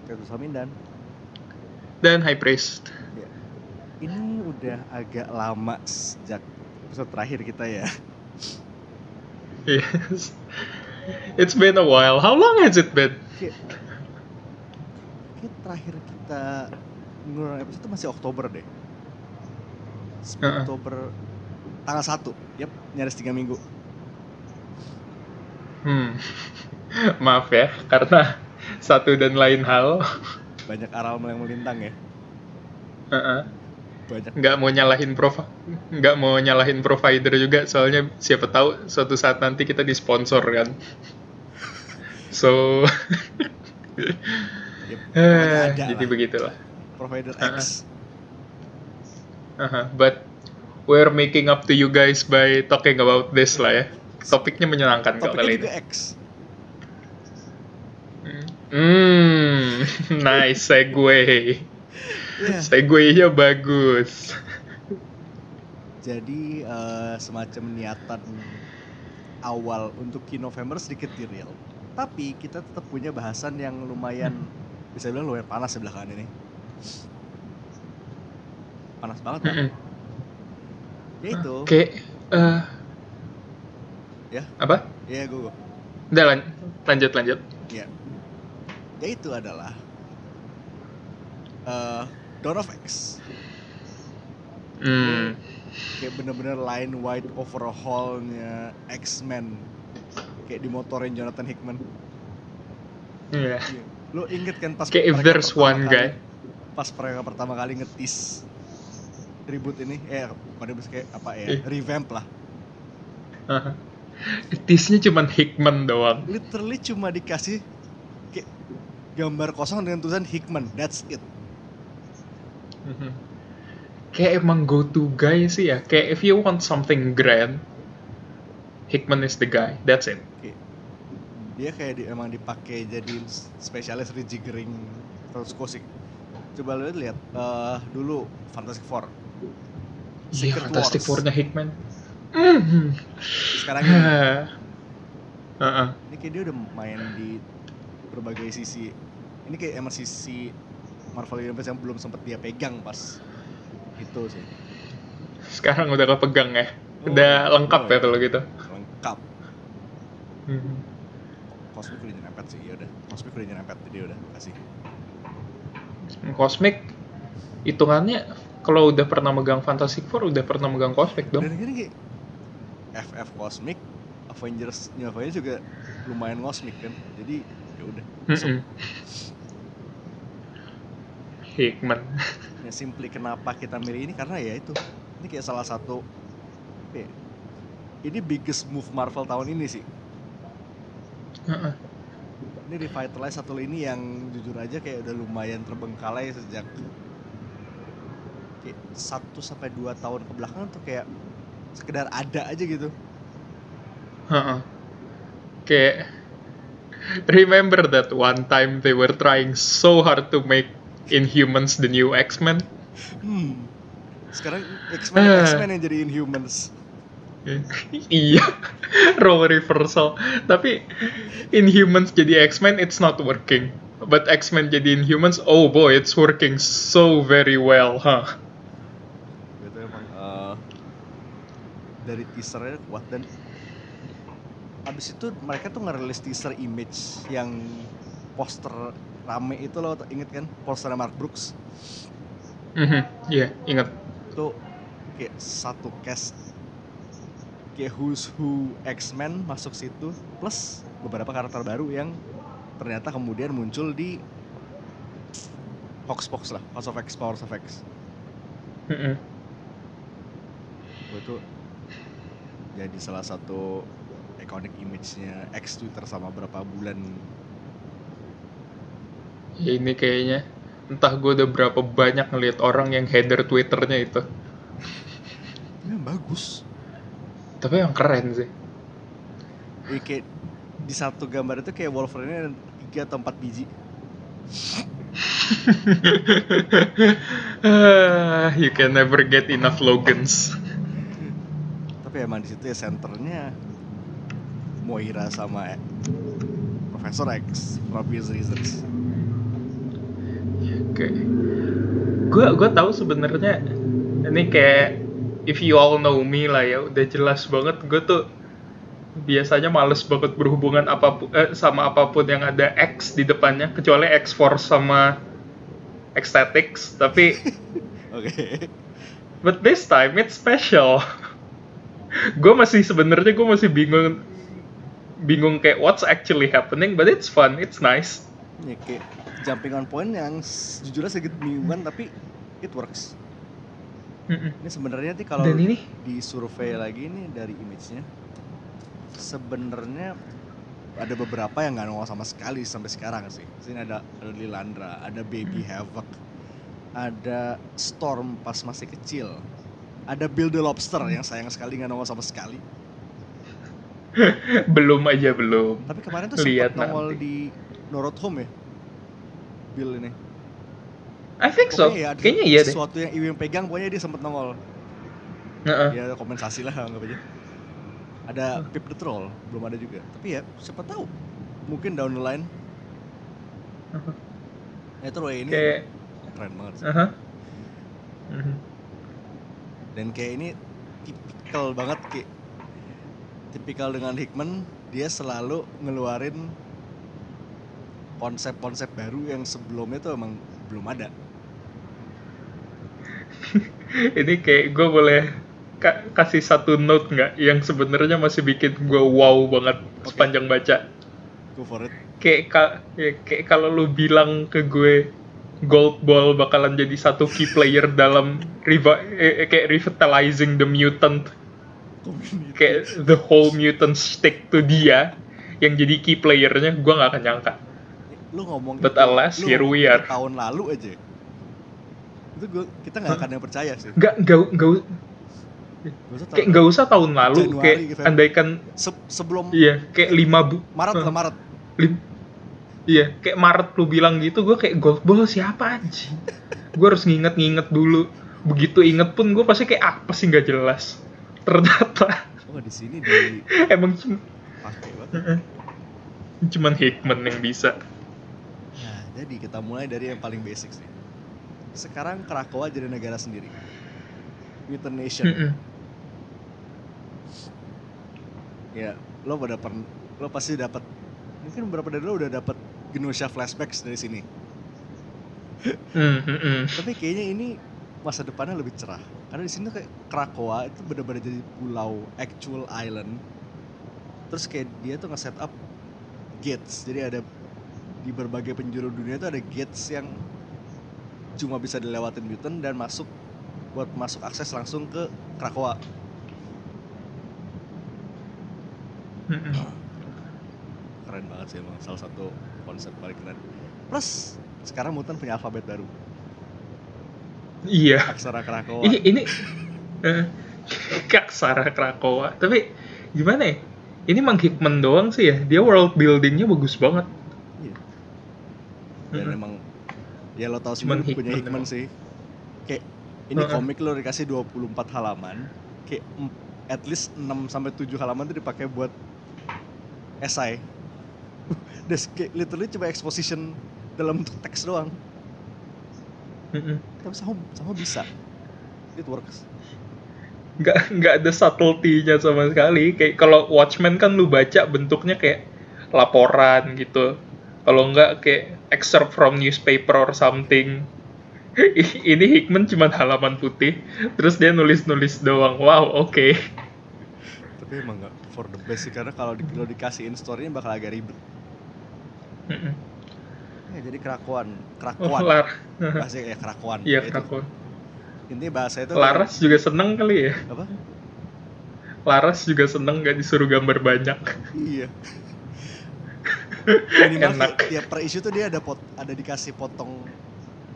podcast bersama Mindan. Dan High Priest. Ya. Ini udah agak lama sejak episode terakhir kita ya. Yes. It's been a while. How long has it been? Kayak, kayak terakhir kita ngeluarin episode itu masih Oktober deh. Oktober tanggal 1. Yap, nyaris 3 minggu. Hmm. Maaf ya, karena satu dan lain hal. Banyak aral yang melintang ya. Heeh. Banyak nggak mau nyalahin prof nggak mau nyalahin provider juga soalnya siapa tahu suatu saat nanti kita disponsor kan so ada jadi lah. begitulah provider. X. Aha, but we're making up to you guys by talking about this lah ya topiknya menyenangkan Topiknya kali ini X. hmm nice segue Iya. segue-nya bagus Jadi eh, semacam niatan awal untuk Ki November sedikit derail. Tapi kita tetap punya bahasan yang lumayan bisa bilang lumayan panas sebelah kanan ini. Panas banget kan? Mm-mm. Yaitu, oke eh, Ya. apa ya gue, udah lan- lanjut lanjut ya, yaitu adalah eh Dawn of X. hmm. Kayak bener-bener line wide overhaulnya X-Men. Kayak dimotorin Jonathan Hickman. Iya. Iya. Lo inget kan pas Kayak if there's one kali- guy. pas mereka pertama kali ngetis ribut ini eh pada kayak apa ya Ih. revamp lah Haha. Tisnya cuman Hickman doang. literally cuma dikasih kayak gambar kosong dengan tulisan Hickman that's it Mhm. Kayak emang go to guy sih ya. Kayak if you want something grand, Hickman is the guy. That's it. Dia kayak di, emang dipakai jadi spesialis rejiggering terus kosik coba lo lihat eh, dulu Fantastic Four Iya, Secret Fantastic Wars. Four-nya Hickman. Sekarang ini Heeh. ini kayak dia udah main di berbagai sisi ini kayak emang sisi Marvel Universe yang belum sempat dia pegang pas itu sih Sekarang udah kepegang ya. Oh, Udah lengkap oh, ya kalau gitu. lengkap Mhm. Cosmic udah nyerempet sih ya udah Cosmic udah nyerempet jadi udah kasih Cosmic hitungannya kalau udah pernah megang Fantastic Four udah pernah megang Cosmic dong. dan ini kayak FF Cosmic Avengers New Avengers juga lumayan cosmic kan jadi ya udah. Hickman. ya simply kenapa kita milih ini karena ya itu ini kayak salah satu ya, ini biggest move Marvel tahun ini sih Heeh. ini revitalize satu lini yang jujur aja kayak udah lumayan terbengkalai sejak kayak satu sampai dua tahun ke belakang tuh kayak sekedar ada aja gitu Heeh. Kayak remember that one time they were trying so hard to make Inhumans the new X-Men. hmm sekarang X-Men Eh. X-Men yang jadi Inhumans iya, role reversal. Tapi Inhumans jadi X-Men it's not working. But X-Men jadi Inhumans, oh boy, it's working so very well, huh? gitu emang eh, dari teasernya kuat dan abis itu mereka tuh ngerilis teaser image yang poster rame itu loh inget kan posternya Mark Brooks Mhm, Iya, ingat. itu kayak satu cast kayak Who's Who X-Men masuk situ plus beberapa karakter baru yang ternyata kemudian muncul di Hoxpox lah House of X Powers of X Mhm. itu jadi salah satu iconic image-nya X Twitter sama berapa bulan Ya, ini kayaknya entah gue udah berapa banyak ngelihat orang yang header Twitternya itu. ini bagus Tapi yang keren sih. Ini kayak di satu gambar itu kayak Wolverine ada tiga atau empat biji you can never get enough Logans. tapi emang di situ ya senternya Moira sama Profesor X for obvious reasons Oke. Gue gue tahu sebenarnya ini kayak if you all know me lah ya udah jelas banget gue tuh biasanya males banget berhubungan apa pun eh, sama apa pun yang ada X di depannya kecuali X Force sama Ecstatics tapi Oke. but this time it's special gue masih sebenarnya gue masih bingung bingung kayak what's actually happening but it's fun it's nice Ya kayak jumping on point yang sejujurnya sedikit bingungan tapi it works. Mm-mm. Ini sebenarnya nih kalau ini di survei lagi nih dari image-nya sebenarnya ada beberapa yang nggak nongol sama sekali sampai sekarang sih. Sini ada ada Lilandra, ada Baby Havoc, ada Storm pas masih kecil, ada Bill the Lobster yang sayang sekali nggak nongol sama sekali. belum aja belum Tapi kemarin tuh sempat nongol nanti. di Norot Home ya, Bill ini. I think so ya, ada kayaknya iya deh Sesuatu yang Iwi yang pegang, pokoknya dia sempat nongol. Heeh. Ya kompensasi lah anggap aja. Ada Pip the Troll, belum ada juga. Tapi ya siapa tahu. Mungkin down the line. Terus ini kayak keren banget sih. aha. Mhm. Dan kayak ini tipikal banget kayak tipikal dengan Hickman dia selalu ngeluarin konsep-konsep baru yang sebelumnya tuh emang belum ada. ini kayak gue boleh ka- kasih satu note nggak yang sebenarnya masih bikin gue wow banget Oke. sepanjang baca Go for it. kayak ka- ya, kayak kalau lu bilang ke gue Gold Ball bakalan jadi satu key player dalam eh, eh, kayak revitalizing the mutant. Kayak the whole mutant stick to dia yang jadi key playernya gue nggak akan nyangka lu ngomong But itu- alas, lu here we are. tahun lalu aja itu gua kita nggak akan yang percaya sih nggak nggak nggak kayak nggak usah tahun lalu Januari kayak gitu. andaikan Se- sebelum iya kayak lima bu Maret lah Maret Lim- Iya, kayak Maret lu bilang gitu, gue kayak gold ball siapa anjing? gue harus nginget-nginget dulu. Begitu inget pun gue pasti kayak apa sih nggak jelas. Ternyata. Oh di sini di emang cuma, cuman Hickman yang bisa. nah jadi kita mulai dari yang paling basic sih. Sekarang Krakoa jadi negara sendiri. Mutant Nation. Mm-mm. ya lo pada pern lo pasti dapat mungkin beberapa dari lo udah dapat Genosha flashbacks dari sini? Mm, mm-mm. tapi kayaknya ini masa depannya lebih cerah karena di sini tuh kayak Krakoa itu benar-benar jadi pulau actual island. Terus kayak dia tuh nge-set up gates. Jadi ada di berbagai penjuru dunia itu ada gates yang cuma bisa dilewatin mutant dan masuk buat masuk akses langsung ke Krakoa. Keren banget sih emang salah satu konsep paling keren. Plus sekarang mutant punya alfabet baru Iya. aksara Krakoa Ini ini eh, Kak Sarah Krakoa. Tapi gimana ya? Ini Mang Hickman doang sih ya. Dia world buildingnya bagus banget. Iya. dan Mm-mm. emang ya lo tau Cuman sendiri punya Hickman sih kayak ini Heeh. komik lo dikasih 24 halaman kayak at least 6 sampai 7 halaman tuh dipakai buat esai Des kayak literally cuma exposition dalam bentuk teks doang Mm-mm. tapi sama sama bisa. It works. Nggak nggak ada subtlety-nya sama sekali. Kayak kalau Watchmen kan lu baca bentuknya kayak laporan gitu. Kalau nggak kayak excerpt from newspaper or something. Ini Hickman cuma halaman putih terus dia nulis-nulis doang. Wow oke. Tapi emang nggak for the best sih karena kalau di, kalau dikasihin story-nya bakal agak ribet. Mm-mm. Ya jadi kerakuan oh, kerakuan Lar bahasa ya kerakuan iya Krakow. intinya bahasa itu Laras juga seneng kali ya apa Laras juga seneng gak disuruh gambar banyak Iya. Minimal Enak. tiap, tiap per issue tuh dia ada pot, ada dikasih potong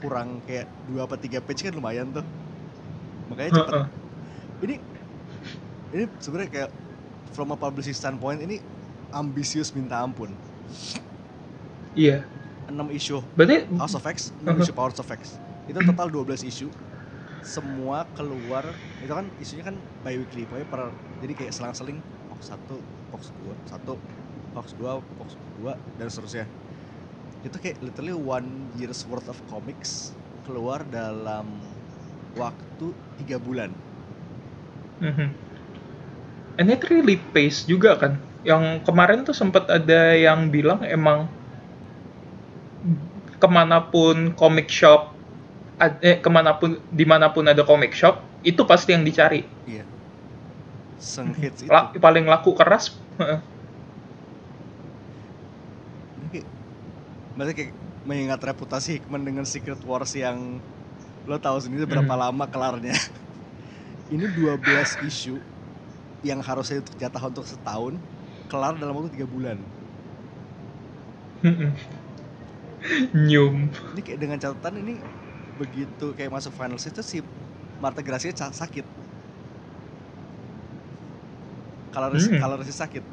kurang kayak dua apa tiga page kan lumayan tuh. Makanya cepet. Heeh. ini ini sebenarnya kayak from a publicist standpoint ini ambisius minta ampun. iya 6 issue berarti House of X, 6 Uh-huh. issue Powers of X. Itu total 12 issue. Semua keluar, itu kan isunya kan bi weekly, pokoknya per jadi kayak selang-seling Fox 1, Fox 2, 1, Fox 2, Fox 2 dan seterusnya. itu kayak literally one year's worth of comics keluar dalam waktu tiga bulan Mhm. And it really pays juga kan. Yang kemarin tuh sempat ada yang bilang emang ke mana pun comic shop, eh ke mana pun di mana pun ada comic shop itu pasti yang dicari. iya senghits itu La- paling laku keras. kayak maksudnya kayak mengingat reputasi Hickman dengan Secret Wars yang lo tahu sendiri berapa Hmm. lama kelarnya ini 12 isu yang harusnya untuk jatah untuk setahun kelar dalam waktu tiga bulan Mhm. Nyum. ini kayak dengan catatan ini begitu kayak masuk finals itu si Marta Gracia sakit kalau Hmm. kalau sakit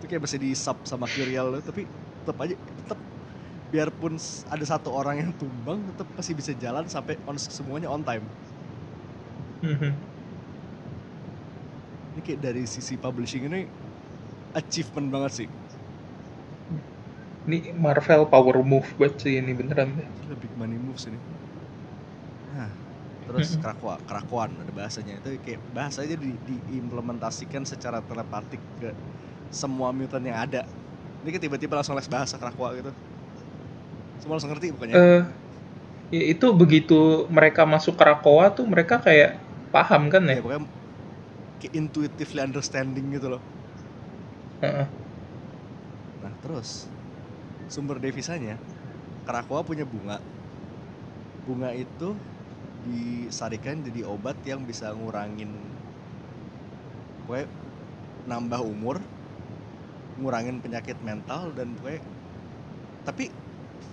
itu kayak masih di sub sama Curiel tapi tetap aja tetap biarpun ada satu orang yang tumbang tetap masih bisa jalan sampai on semuanya on time Mhm. ini kayak dari sisi publishing ini achievement banget sih Ini Marvel power move buat sih ini beneran deh. Gila big money moves ini. Nah, terus Mm-mm. kerakua, kerakuan ada bahasanya itu kayak bahasanya di, diimplementasikan secara telepatik ke semua mutant yang ada. Ini kayak tiba-tiba langsung les bahasa kerakua gitu. Semua langsung ngerti bukannya? Eh ya itu begitu mereka masuk Krakoa tuh mereka kayak paham kan ya ya. pokoknya kayak intuitively understanding gitu loh. Heeh. Nah, terus sumber devisanya Krakua punya bunga. Bunga itu disarikan jadi obat yang bisa ngurangin pokoknya nambah umur, ngurangin penyakit mental dan pokoknya tapi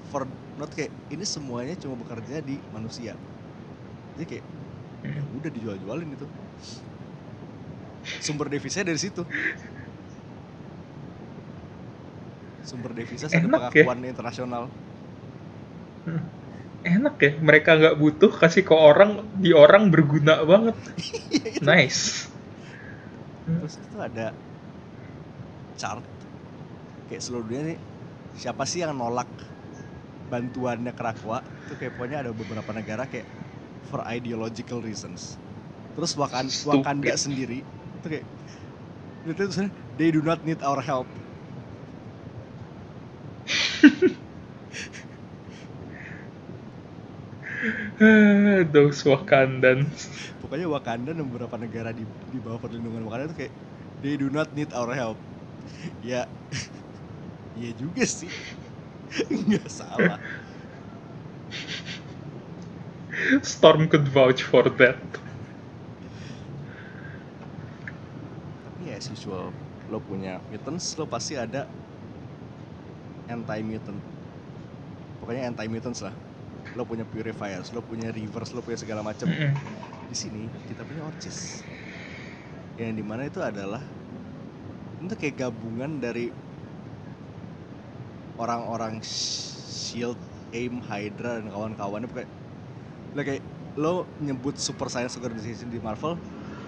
for not kayak ini semuanya cuma bekerja di manusia. Jadi kayak ya Hmm. udah dijual-jualin itu. Sumber devisanya dari situ. Sumber devisa ada Enak ya. pengakuan internasional. Enak ya, mereka nggak butuh kasih ke orang, di orang berguna banget. Iya, itu. Nice. Terus itu ada chart kayak seluruh dunia nih siapa sih yang nolak bantuannya Krakwa itu kayak pokoknya ada beberapa negara kayak for ideological reasons terus Wakan- Stupid. Wakanda sendiri itu kayak itu they do not need our help Those Wakandans. pokoknya Wakanda dan beberapa negara di di bawah perlindungan Wakanda itu kayak they do not need our help ya iya juga sih nggak salah Storm could vouch for that. tapi ya as usual lo punya mutants lo pasti ada anti mutant pokoknya anti mutants lah. Lo punya purifiers lo punya reverse lo punya segala macam. Mm-mm. di sini kita punya orchis yang di mana itu adalah itu kayak gabungan dari orang-orang Sh- shield aim hydra dan kawan-kawannya. Kayak lo kayak lo nyebut super science organization di marvel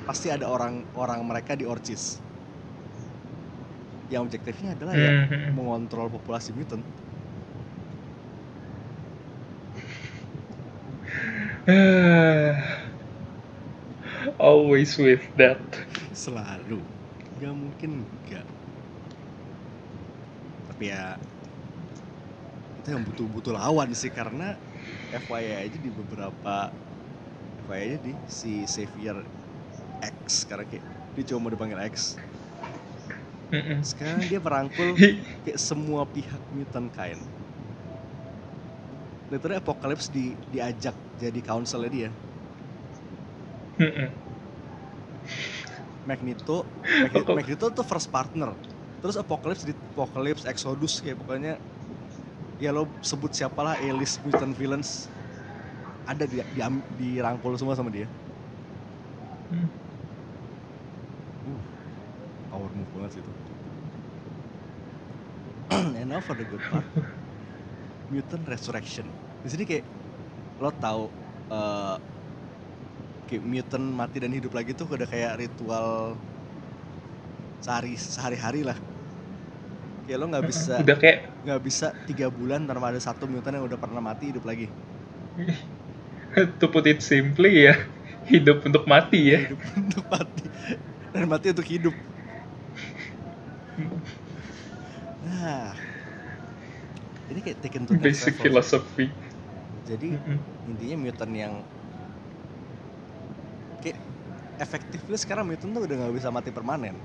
pasti ada orang-orang mereka di orchis yang objektifnya adalah ya Mhm. mengontrol populasi mutant Always with that. selalu nggak mungkin enggak tapi ya itu yang butuh-butuh lawan sih karena FYI aja di beberapa FYI aja di si Xavier X sekarang kayak dia cuma mau dipanggil X Mm-mm. sekarang dia merangkul kayak semua pihak mutant kind literally Apocalypse di, diajak jadi counselnya dia Mm-mm. Magneto, Magneto, Magneto tuh first partner. Terus Apocalypse di Apocalypse, Exodus kayak pokoknya ya lo sebut siapalah A-list mutant villains ada di, di dirangkul semua sama dia. Hmm. Uh, power move banget sih itu. And now for the good part. Mutant Resurrection. Di sini kayak lo tahu eh, kayak mutant mati dan hidup lagi tuh udah kayak ritual sehari sehari-hari lah. Kayak lo nggak bisa Udah kayak nggak bisa tiga bulan tanpa ada satu mutant yang udah pernah mati hidup lagi to put it simply ya hidup untuk mati ya hidup untuk mati dan mati untuk hidup ini kayak taken to next basic level. philosophy. Jadi Mm-mm. intinya mutant yang kayak efektifnya sekarang mutant tuh udah nggak bisa mati permanen.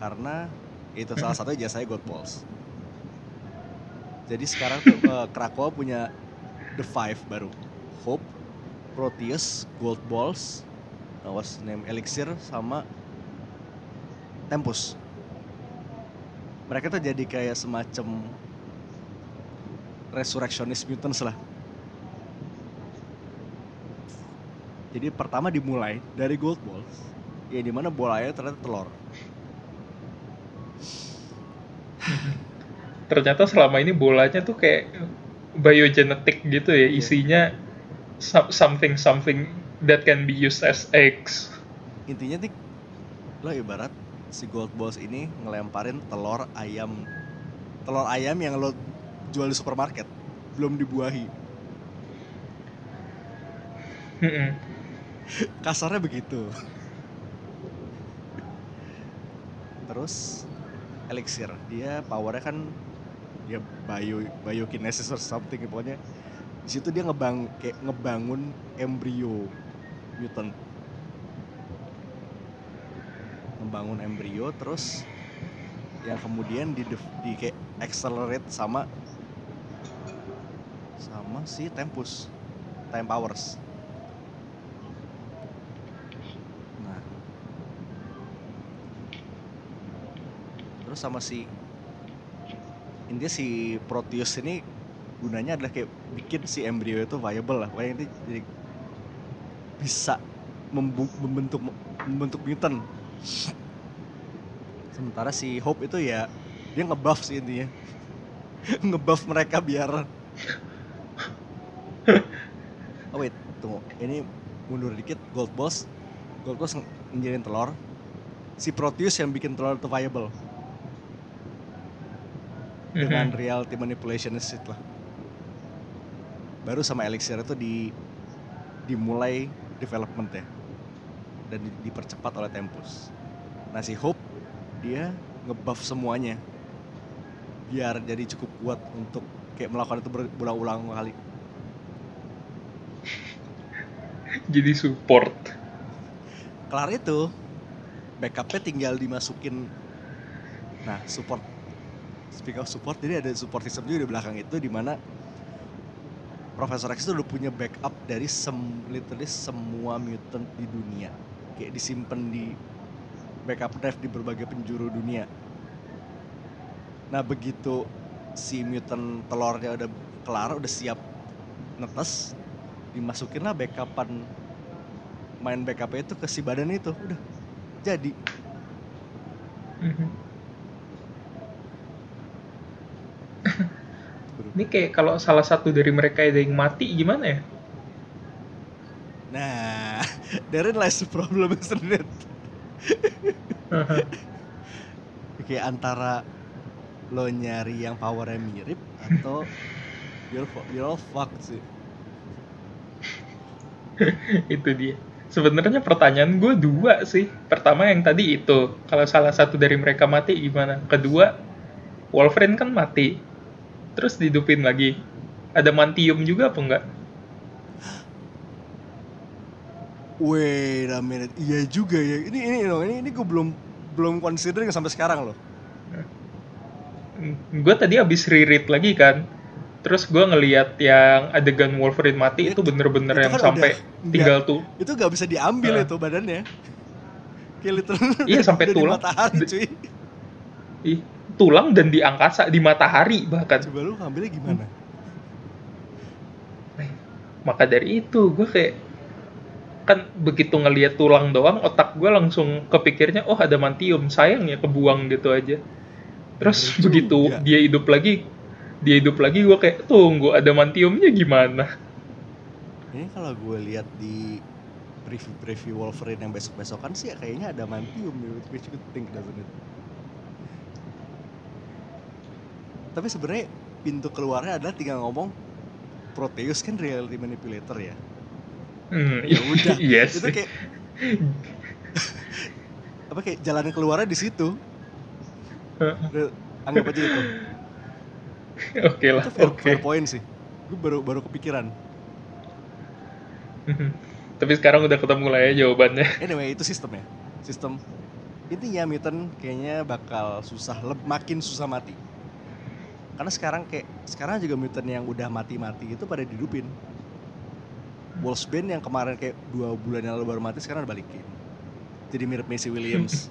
Karena itu salah satu jasanya God Balls. Jadi sekarang tuh eh, Krakoa punya The Five baru. Hope, Proteus, Gold Balls, uh, what's the name? Elixir sama Tempus mereka tuh jadi kayak semacam resurrectionist mutants lah. Jadi pertama dimulai dari gold balls, ya di mana bolanya ternyata telur. ternyata selama ini bolanya tuh kayak biogenetic gitu ya Iya. isinya some- something something that can be used as eggs Intinya nih, lo ibarat si gold balls ini ngelemparin telur ayam, telur ayam yang lo jual di supermarket, belum dibuahi. Kasarnya begitu. Terus elixir, dia powernya kan dia bio biokinesis or something pokoknya di situ dia ngebang kayak ngebangun embrio mutant ngebangun embrio terus yang kemudian di, di kayak accelerate sama sama si tempus time powers. Nah. Terus sama si intinya si Proteus ini gunanya adalah kayak bikin si embrio itu viable lah. Pokoknya ini jadi bisa membentuk membentuk mutant sementara si Hope itu ya dia ngebuff sih intinya. Ngebuff mereka biar oh wait tunggu. Ini mundur dikit. Gold Boss Gold Boss ngejalin telur. Si Proteus yang bikin telur itu viable. Dengan Mhm. reality manipulation shit lah. Baru sama elixir itu di dimulai development ya dan di- dipercepat oleh Tempus. Nah si Hope dia ngebuff semuanya. Biar jadi cukup kuat untuk kayak melakukan itu ber- berulang-ulang kali. Jadi support. Kelar itu backupnya tinggal dimasukin. Nah support. Speak of support jadi ada support system juga di belakang itu di mana Profesor X itu udah punya backup dari sem literally semua mutant di dunia. Kayak disimpan di backup drive di berbagai penjuru dunia. Nah begitu si mutant telurnya udah kelar udah siap netes dimasukin lah backupan main backupnya itu ke si badan itu. Udah jadi. Mhm. ini kayak kalau salah satu dari mereka ada yang mati gimana ya? Nah therein lies the problem isn't it. kayak antara lo nyari yang powernya mirip atau you're, you're all fucked sih. Itu dia. Sebenarnya pertanyaan gue dua sih. Pertama yang tadi itu kalau salah satu dari mereka mati gimana? Kedua Wolverine kan mati. Terus dihidupin lagi. Ada mantium juga apa enggak wait a minute. Iya juga ya. Ini ini loh ini ini gue belum belum considering sampai sekarang loh. Gue tadi habis reread lagi kan. Terus gue ngeliat yang adegan Wolverine mati itu Itu- bener-bener itu yang kan sampai udah- tinggal tuh itu gak bisa diambil Ah. itu badannya. Kayak literally Iya, sampai di tulang. matahari cuy. Ih, tulang dan di angkasa di matahari bahkan. Coba lu ngambilnya gimana? Maka dari itu gue kayak kan begitu ngelihat tulang doang otak gue langsung kepikirnya oh ada mantium sayang ya kebuang gitu aja terus Bener begitu juga. dia hidup lagi dia hidup lagi gue kayak tunggu ada mantiumnya gimana Ini kalau gue lihat di preview-preview Wolverine yang besok-besokan sih ya kayaknya ada mantium ya, which you think doesn't it? tapi sebenarnya pintu keluarnya adalah tinggal ngomong Proteus kan reality manipulator ya Hmm, ya udah. yes. itu kayak apa kayak jalan keluarnya di situ. Anggap aja itu. Oke lah, itu fair, oke. fair point sih. Gue baru baru kepikiran. Tapi sekarang udah ketemu lah ya jawabannya. anyway itu sistemnya sistem. Intinya mutant kayaknya bakal susah makin susah mati. Karena sekarang kayak sekarang juga mutant yang udah mati-mati itu pada dihidupin Wolfsbane yang kemarin kayak dua bulan yang lalu baru mati sekarang udah balikin jadi mirip Macy Williams.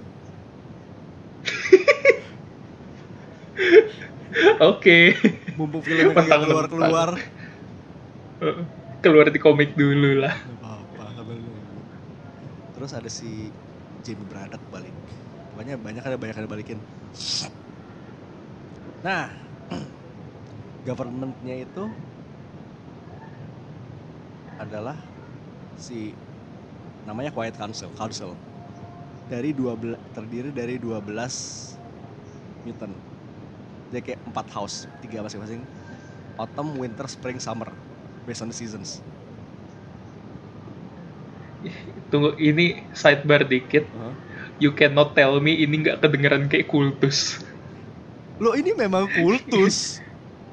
Oke. mumpung filmnya Mentang-mentang. kagak keluar-keluar. Keluar di komik dulu lah. Gak apa-apa terus ada si Jamie Braddock balik. Pokoknya banyak ada banyak ada balikin. Nah governmentnya itu adalah si namanya Quiet Council Council dari 12 terdiri dari 12 mutant dia kayak empat house tiga masing-masing autumn winter spring summer based on the seasons Tunggu, ini sidebar dikit. Huh? You cannot tell me ini nggak kedengeran kayak kultus. Lo ini memang kultus.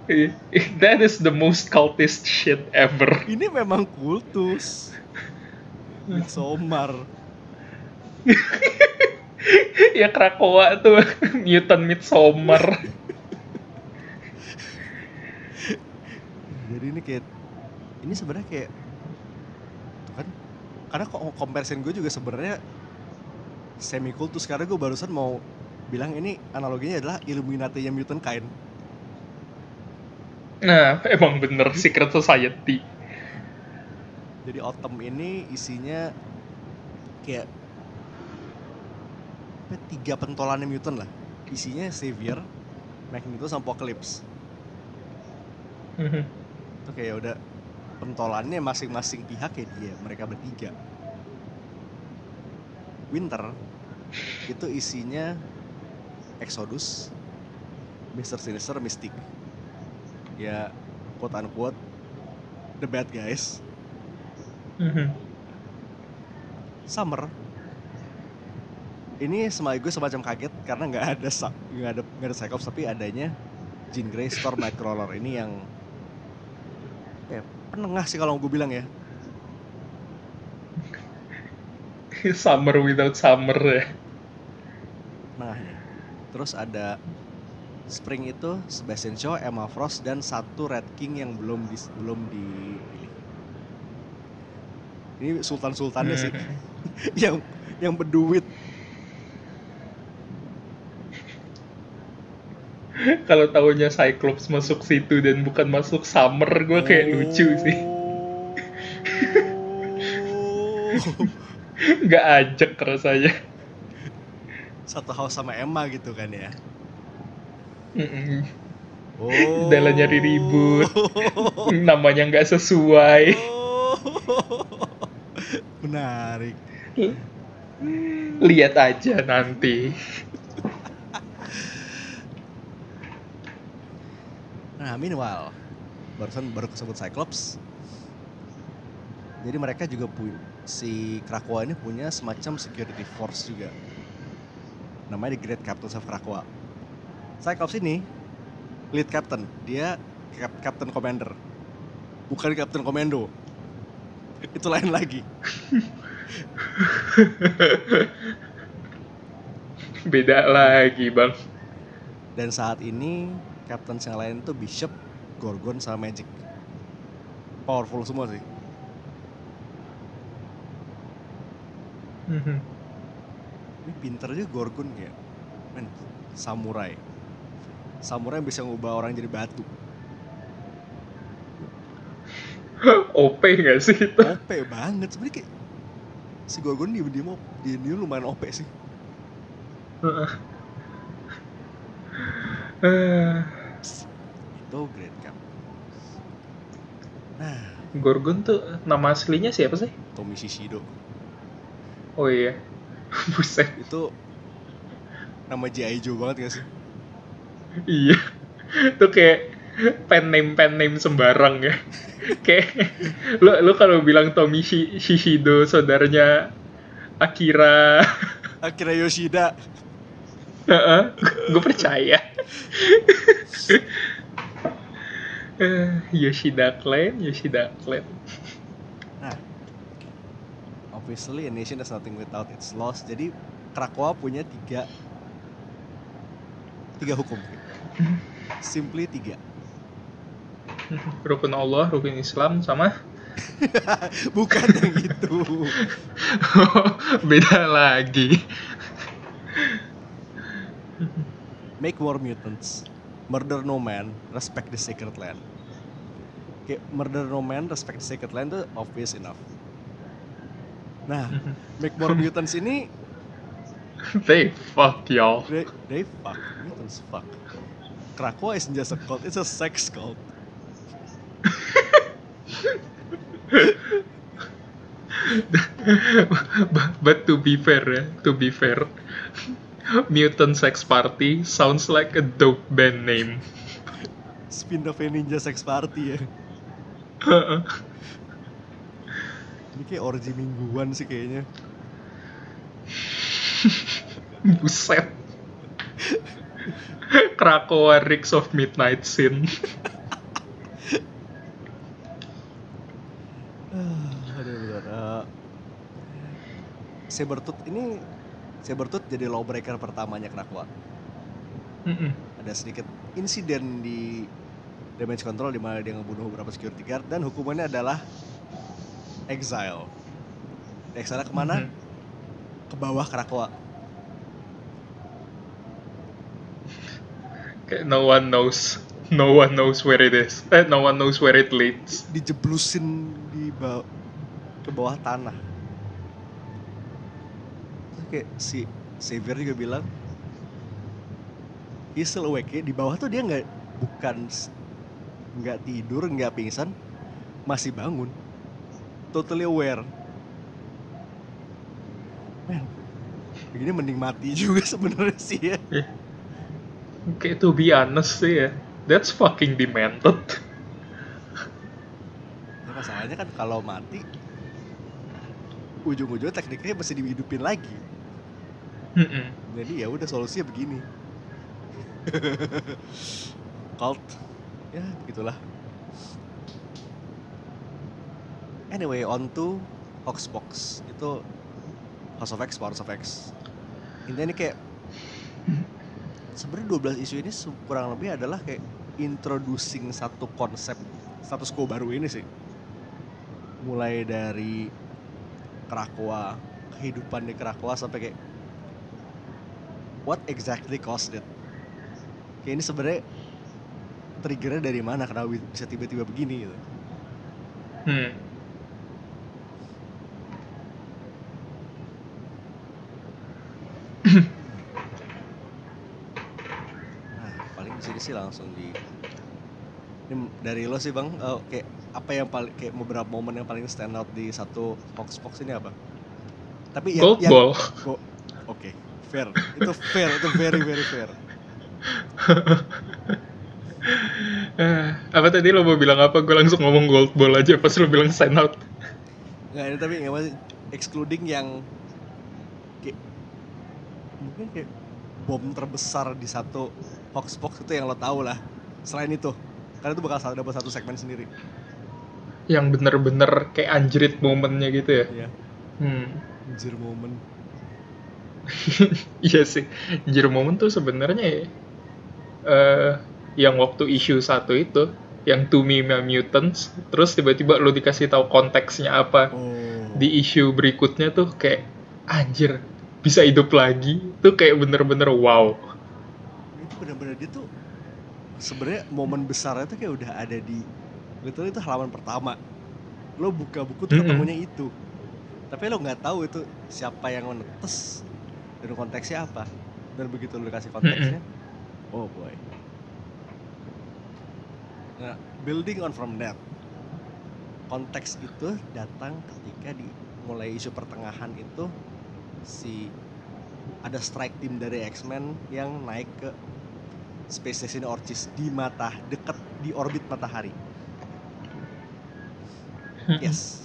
That is the most cultist shit ever. ini memang kultus. Midsommar. ya Krakoa tuh mutant Midsommar. Jadi ini kayak ini sebenarnya kayak tuh kan karena kok comparison gue juga sebenarnya semi kultus karena gue barusan mau bilang ini analoginya adalah Illuminati yang mutant kain. Nah, emang bener secret society. Jadi autumn ini isinya kayak apa, tiga pentolannya mutant lah. Isinya Xavier, Magneto sama Apocalypse. Mhm. itu kayak udah pentolannya masing-masing pihak ya dia mereka bertiga Winter itu isinya Exodus Mr. Sinister Mystic ya quote unquote the bad guys Mhm. Summer ini sekaligus semacam kaget karena nggak ada nggak ada nggak ada Cyclops tapi adanya Jean Grey Storm Nightcrawler ini yang ya penengah sih kalau gue bilang ya summer without summer ya. tengahnya terus ada Spring itu Sebastian Shaw, Emma Frost dan satu Red King yang belum di, belum dipilih ini sultan sultannya sih Mhm. yang yang berduit Kalau tahunya Cyclops masuk situ dan bukan masuk summer, gue kayak lucu sih. Oh. Nggak ajak rasanya. satu house sama Emma gitu kan ya Oh Della nyari ribut. Namanya nggak sesuai. Oh. menarik Lihat aja nanti. Nah, meanwhile, barusan baru kesebut Cyclops. Jadi mereka juga punya si Krakoa ini punya semacam security force juga. Namanya The Great Captains of Krakoa. Cyclops ini lead captain, dia cap- captain commander. Bukan captain commando. Itu lain lagi. Beda lagi, Bang. Dan saat ini captain yang lain itu Bishop, Gorgon sama Magic. Powerful semua sih. Mhm. Ini pinter juga Gorgon ya. Men, samurai. Samurai yang bisa ngubah orang jadi batu. OP nggak sih itu? OP banget sebenarnya kayak si Gorgon dia dia mau dia, dia lumayan OP sih. Itu Great Cap. Nah, Gorgon tuh nama aslinya siapa sih? Tommy Shishido Oh iya. Buset. itu nama G.I. Joe banget gak sih? Iya. Tuh kayak pen name pen name sembarang ya. kayak lu lu kalau bilang Tommy Shi- Shishido saudaranya Akira, Akira Yoshida gue percaya. Eh, Yoshida Clan, Yoshida Clan. Nah, obviously a nation is nothing without its laws. Jadi Krakoa punya tiga tiga hukum. Simply tiga. Rukun Allah, rukun Islam, sama Bukan yang itu. beda lagi. Make more mutants. Murder no man, respect the sacred land. Kayak murder no man, respect the sacred land itu obvious enough. Nah, make more mutants ini They fuck y'all. they, they fuck mutants fuck. Krakoa isn't just a cult, it's a sex cult. but, to be fair ya, to be fair, Mutant Sex Party sounds like a dope band name. Spin-off Ninja Sex Party ya. Ini kayak orgi mingguan sih kayaknya. Buset. Krakoa Rigs of Midnight Sin. Aduh bener. Uh, Sabertooth ini Sabertooth jadi lawbreaker pertamanya Krakoa. Mm-mm. Ada sedikit insiden di damage control di mana dia ngebunuh beberapa security guard dan hukumannya adalah exile. Exile ke mana? Mhm. Ke bawah Krakoa. No one knows. No one knows where it is. Eh, no one knows where it leads. Dijeblusin di bawah ke bawah tanah. Terus kayak si Xavier juga bilang he's still awake ya. di bawah tuh dia nggak bukan nggak tidur nggak pingsan masih bangun totally aware men begini mending mati juga sebenarnya sih ya Kayak to be honest sih ya. That's fucking demented. Ya, masalahnya kan kalau mati ujung-ujungnya tekniknya mesti dihidupin lagi Mm-mm. jadi ya udah solusinya begini cult ya begitulah anyway on to Hoxbox itu House of X Powers of X intinya ini kayak sebenarnya 12 isu ini kurang lebih adalah kayak introducing satu konsep status quo baru ini sih. Mulai dari Krakoa kehidupan di Krakoa sampai kayak what exactly caused it? Kayak ini sebenarnya triggernya dari mana? Kenapa bisa tiba-tiba begini gitu? Hmm. nah paling di sini sih langsung di ini dari lo sih bang eh, kayak apa yang paling kayak beberapa momen yang paling stand out di satu Fox Fox ini apa tapi yang, Gold yang ball. Go- oke fair itu fair itu very very fair Eh, apa tadi lo mau bilang apa? Gue langsung ngomong gold ball aja pas lo bilang stand out. nggak ini tapi nggak masih excluding yang kayak mungkin kayak bom terbesar di satu Fox Fox itu yang lo tahu lah selain itu. Karena itu bakal dapat satu segmen sendiri. Yang bener-bener kayak anjrit momennya gitu ya. ya Hmm. anjir momen. Iya sih. Anjir momen tuh sebenarnya ya, eh yang waktu isu satu itu yang to me mutants terus tiba-tiba lo dikasih tahu konteksnya apa. Oh. Di isu berikutnya tuh kayak anjir bisa hidup lagi. Tuh kayak bener-bener wow benar-benar dia tuh sebenarnya momen besarnya tuh kayak udah ada di literally itu halaman pertama. Lo buka buku tuh ketemunya itu. Tapi lo nggak tahu itu siapa yang menetes dan konteksnya apa. Dan begitu lo kasih konteksnya oh boy. Nah building on from that konteks itu datang ketika di mulai isu pertengahan itu si ada strike team dari X-Men yang naik ke space station Orchis di mata dekat di orbit matahari. Yes.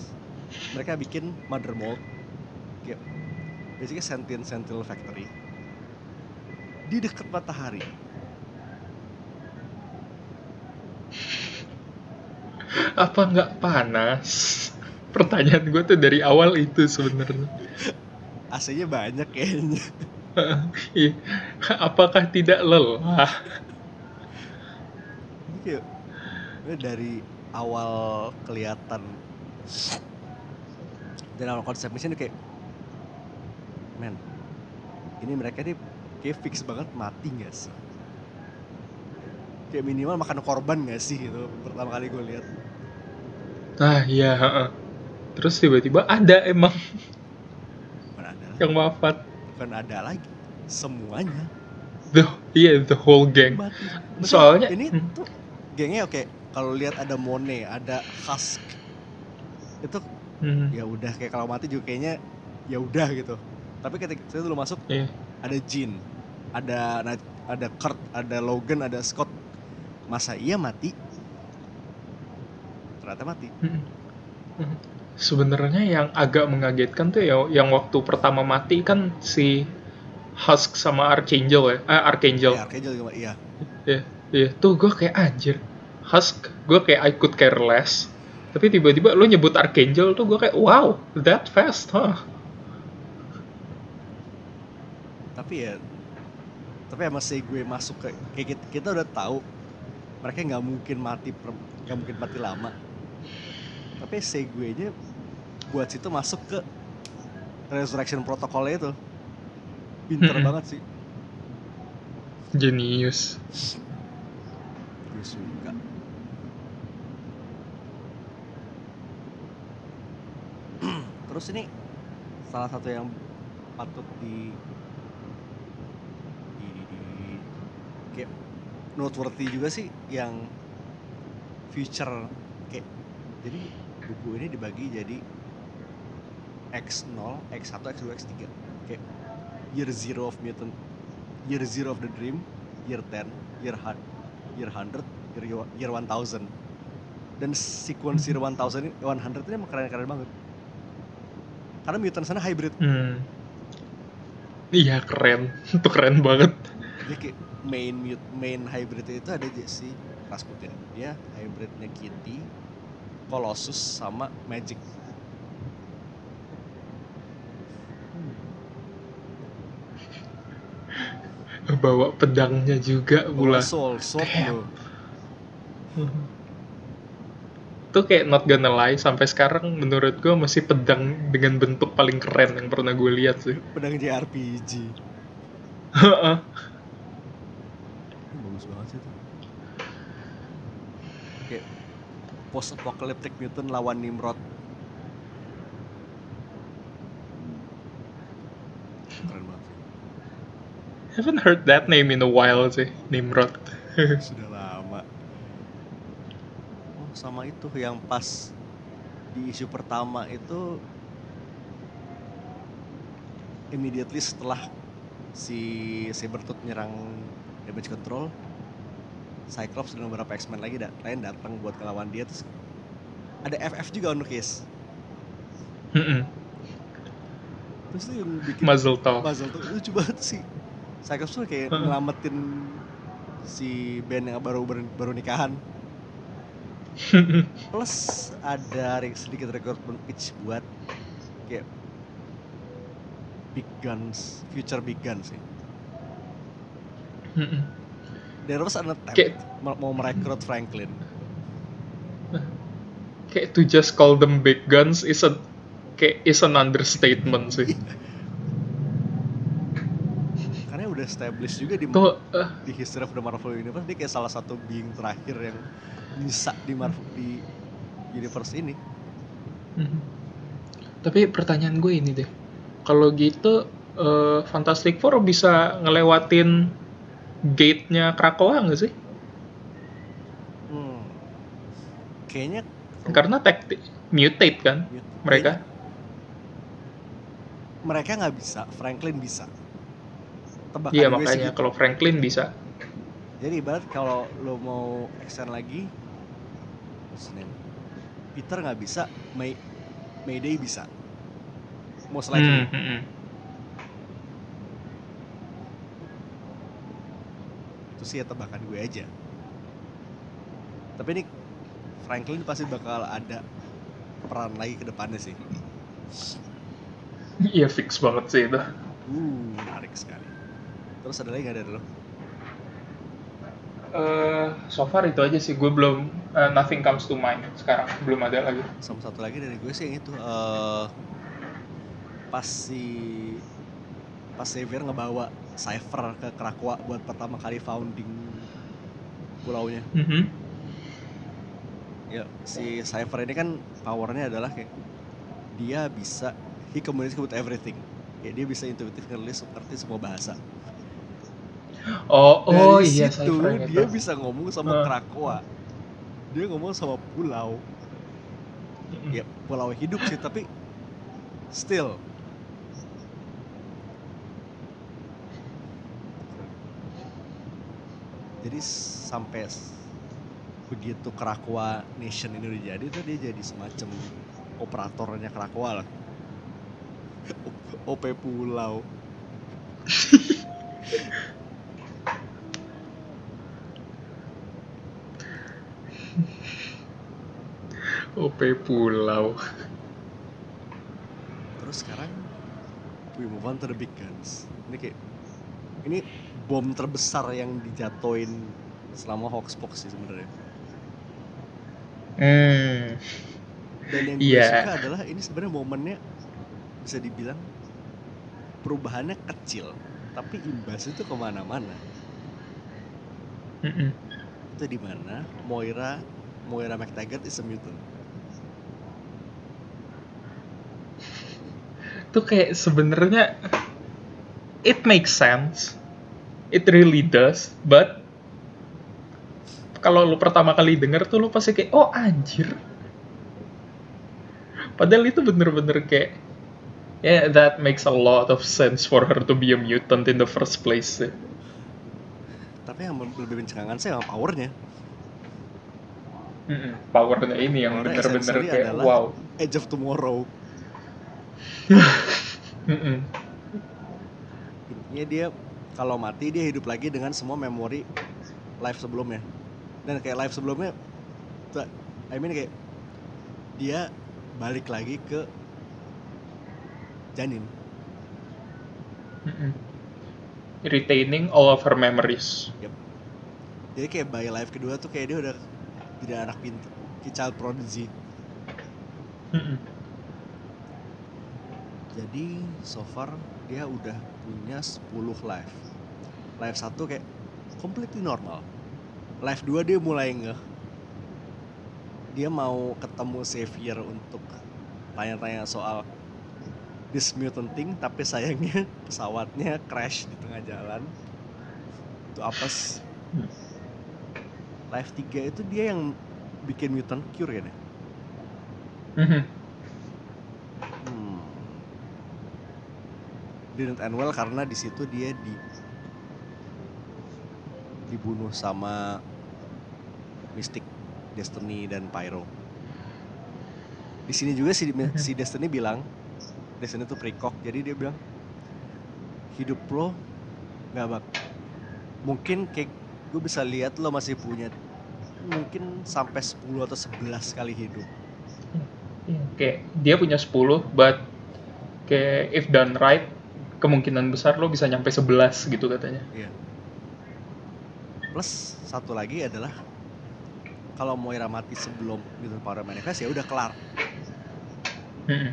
Mereka bikin mother mold. Kayak basically sentient sentinel factory di dekat matahari. Apa nggak panas? Pertanyaan gue tuh dari awal itu sebenarnya. AC-nya banyak kayaknya. Iya. Apakah tidak lelah? Ini ini dari awal kelihatan dan awal konsep. Mission kayak men ini mereka nih kayak fix banget mati gak sih? Kayak minimal makan korban gak sih gitu pertama kali gue lihat. Nah, iya. Terus tiba-tiba ada emang. Bukan ada. Yang wafat. bukan ada lagi. Semuanya The, iya, the whole gang. Soalnya- ini hmm. tuh gengnya oke kalau lihat ada Monet ada Husk itu Hmm, ya udah kayak kalau mati juga kayaknya ya udah gitu tapi ketika saya dulu masuk iya. ada Jean ada ada Kurt ada Logan ada Scott masa iya mati ternyata mati Hmm. Hmm. Sebenarnya yang agak mengagetkan tuh ya yang waktu pertama mati kan si Husk sama Archangel ya, eh, Archangel. ya Archangel juga iya Iya, tuh gue kayak anjir. Husk, gue kayak I could care less. Tapi tiba-tiba lo nyebut Archangel tuh gue kayak wow, that fast, huh? tapi ya tapi emang sih gue masuk ke kayak kita, kita udah tahu mereka nggak mungkin mati nggak mungkin mati lama tapi segue nya buat situ masuk ke resurrection protokolnya itu pinter Mm-mm. banget sih Genius. gue suka terus ini salah satu yang patut di di, di, di- kayak noteworthy juga sih yang future kayak jadi buku ini dibagi jadi X0, X1, X2, X3 kayak year zero of mutant year zero of the dream year 10 year hun- year 100 year, year 1000 dan sequence year 1000 ini 100 ini emang keren-keren banget. Karena mutant sana hybrid. Hmm. Iya keren, itu keren banget. jadi kayak main mute main hybrid itu ada aja si Rasputin dia hybridnya Kitty Colossus sama Magic Bawa pedangnya juga pula. Soul Sword loh Tuh kayak not gonna lie, sampai sekarang menurut gue masih pedang dengan bentuk paling keren yang pernah gue lihat sih. pedang JRPG Heeh. bagus banget sih itu kayak post apocalyptic mutant lawan Nimrod keren banget sih. Haven't heard that name in a while sih, Nimrod. sudah lama oh sama itu yang pas di isu pertama itu immediately setelah si Sabertooth nyerang damage control Cyclops dan beberapa X-Men lagi da lain datang buat ngelawan dia terus ada FF juga on the case Mm-mm. terus itu yang bikin Mazel tov. puzzle tuh lucu banget sih Cyclops tuh kayak ngelamatin si Ben yang baru baru, baru nikahan. Plus ada sedikit recruitment pitch buat kayak big guns future big guns sih. There was an attempt Kayak- mau mau merekrut Franklin. Kayak to just call them big guns is a kayak is an understatement sih. karena udah established juga di Tuh eh, di history of the Marvel Universe dia kayak salah satu being terakhir yang bisa di Marvel di universe ini mhm. Tapi pertanyaan gue ini deh. Kalau gitu eh, Fantastic Four bisa ngelewatin gate-nya Krakoa nggak sih? hmm. kayaknya Karena tacti- mutate kan mereka. mereka nggak bisa Franklin bisa tebakan Iya makanya gitu. kalau Franklin bisa. Jadi ibarat kalau lo mau extend lagi Senin. Peter nggak bisa, May Mayday bisa. Most likely. Hmm, hmm, hmm. Itu sih ya tebakan gue aja. Tapi ini Franklin pasti bakal ada peran lagi ke depannya sih. Iya fix banget sih itu. Uh, menarik sekali. Terus ada lagi nggak dari lo? Eh, so far itu aja sih. Gue belum eh, nothing comes to mind sekarang. Belum ada lagi. Sama satu lagi dari gue sih yang itu eh pas si pas Xavier ngebawa Cypher ke Krakwa buat pertama kali founding pulaunya. Mhm. Ya, si Cypher ini kan powernya adalah kayak dia bisa he communicates with everything. Ya, dia bisa intuitif ngerti semua bahasa. Oh, oh Dari iya situ dia itu. bisa ngomong sama Nah. Krakwa. Dia ngomong sama pulau. Ya, pulau hidup sih tapi still jadi sampai begitu Krakwa Nation ini udah jadi tuh dia jadi semacam operatornya Krakwa lah OP Pulau OP Pulau. terus sekarang we move on to the big guns ini kayak ini bom terbesar yang dijatoin selama Hoaxpox sih sebenarnya Hmm. dan yang gue Iya. suka adalah ini sebenarnya momennya bisa dibilang perubahannya kecil tapi imbasnya itu ke mana-mana Mhm. itu di mana Moira Moira McTaggart is a mutant Tuh kayak sebenarnya it makes sense. It really does, but kalau lu pertama kali denger tuh lu pasti kayak oh anjir. Padahal itu bener-bener kayak yeah that makes a lot of sense for her to be a mutant in the first place. sih. tapi yang lebih bencangan saya sama powernya Mm-mm. Powernya ini yang bener-bener kayak adalah- wow. Edge of Tomorrow. Intinya dia kalau mati dia hidup lagi dengan semua memori life sebelumnya dan kayak life sebelumnya tuh, I mean kayak dia balik lagi ke janin Mm-mm. Retaining all of her memories. jadi kayak by life kedua tuh kayak dia udah tidak anak pintar child prodigy Mm-mm. Jadi so far dia udah punya 10 life life satu kayak completely normal. Life 2 dia mulai nge dia mau ketemu Xavier untuk tanya-tanya soal this mutant thing tapi sayangnya pesawatnya crash di tengah jalan. Itu apa life 3 itu dia yang bikin mutant cure kan ya. Hmm. Didn't end well karena di situ dia di dibunuh sama Mystic, Destiny dan Pyro. Di sini juga si, si Destiny bilang, Destiny tuh prekok, jadi dia bilang hidup lo nggak bak mungkin kayak gue bisa lihat lo masih punya mungkin sampai 10 atau 11 kali hidup Iya, kayak dia punya 10 but kayak if done right kemungkinan besar lo bisa nyampe 11 gitu katanya. Iya. Plus satu lagi adalah kalau Moira mati sebelum Mutant Power Manifest ya udah kelar. Mm-mm.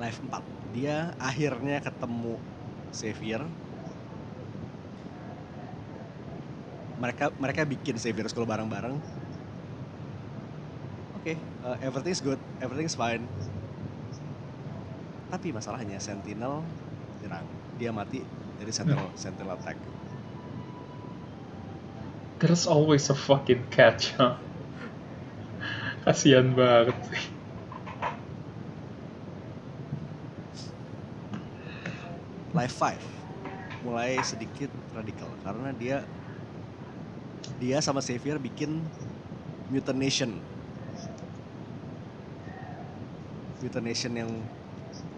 Live 4. Dia akhirnya ketemu Xavier. Mereka mereka bikin Xavier School bareng-bareng. Oke, uh, everything's good, everything's fine. Tapi masalahnya Sentinel nyerang. Dia mati dari Sentinel Sentinel attack. There's always a fucking catch, huh? Kasian banget sih. Live 5 mulai sedikit radikal karena dia dia sama Xavier bikin mutination mutination yang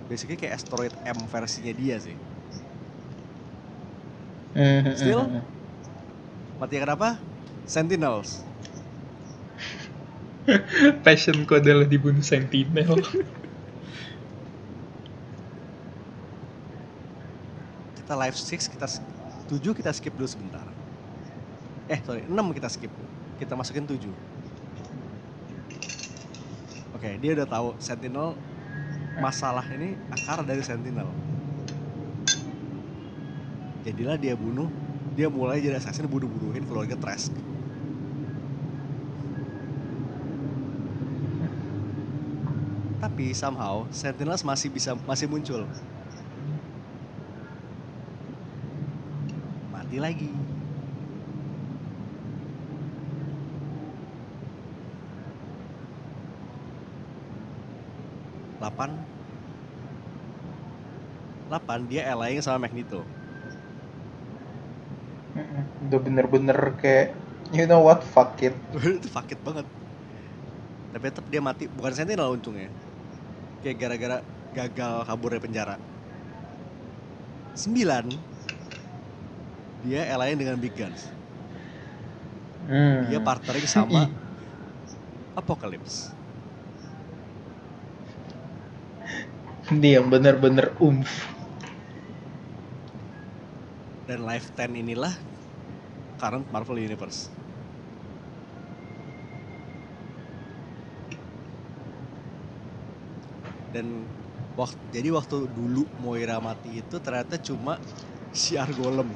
basically kayak asteroid M versinya dia sih Mhm, Still? mhm. mati kenapa Sentinels Passionku adalah dibunuh Sentinel. kita live 6 kita 7 kita skip dulu sebentar eh sorry 6 kita skip kita masukin 7 oke dia udah tahu Sentinel masalah ini akar dari Sentinel. Jadilah dia bunuh dia mulai jadi assassin bunuh-bunuhin keluarga Trask. Tapi somehow Sentinels masih bisa masih muncul. Mati lagi delapan delapan dia allying sama Magneto. Udah bener-bener kayak you know what fuck it. itu fakit banget tapi tetap dia mati bukan Sentinel untungnya kayak gara-gara gagal kabur dari penjara sembilan dia allying dengan Big Guns Hmm. dia partnering sama. Apocalypse Dia yang bener-bener umf. dan Life 10 inilah current Marvel Universe. Dan waktu jadi waktu dulu Moira mati itu ternyata cuma siar golem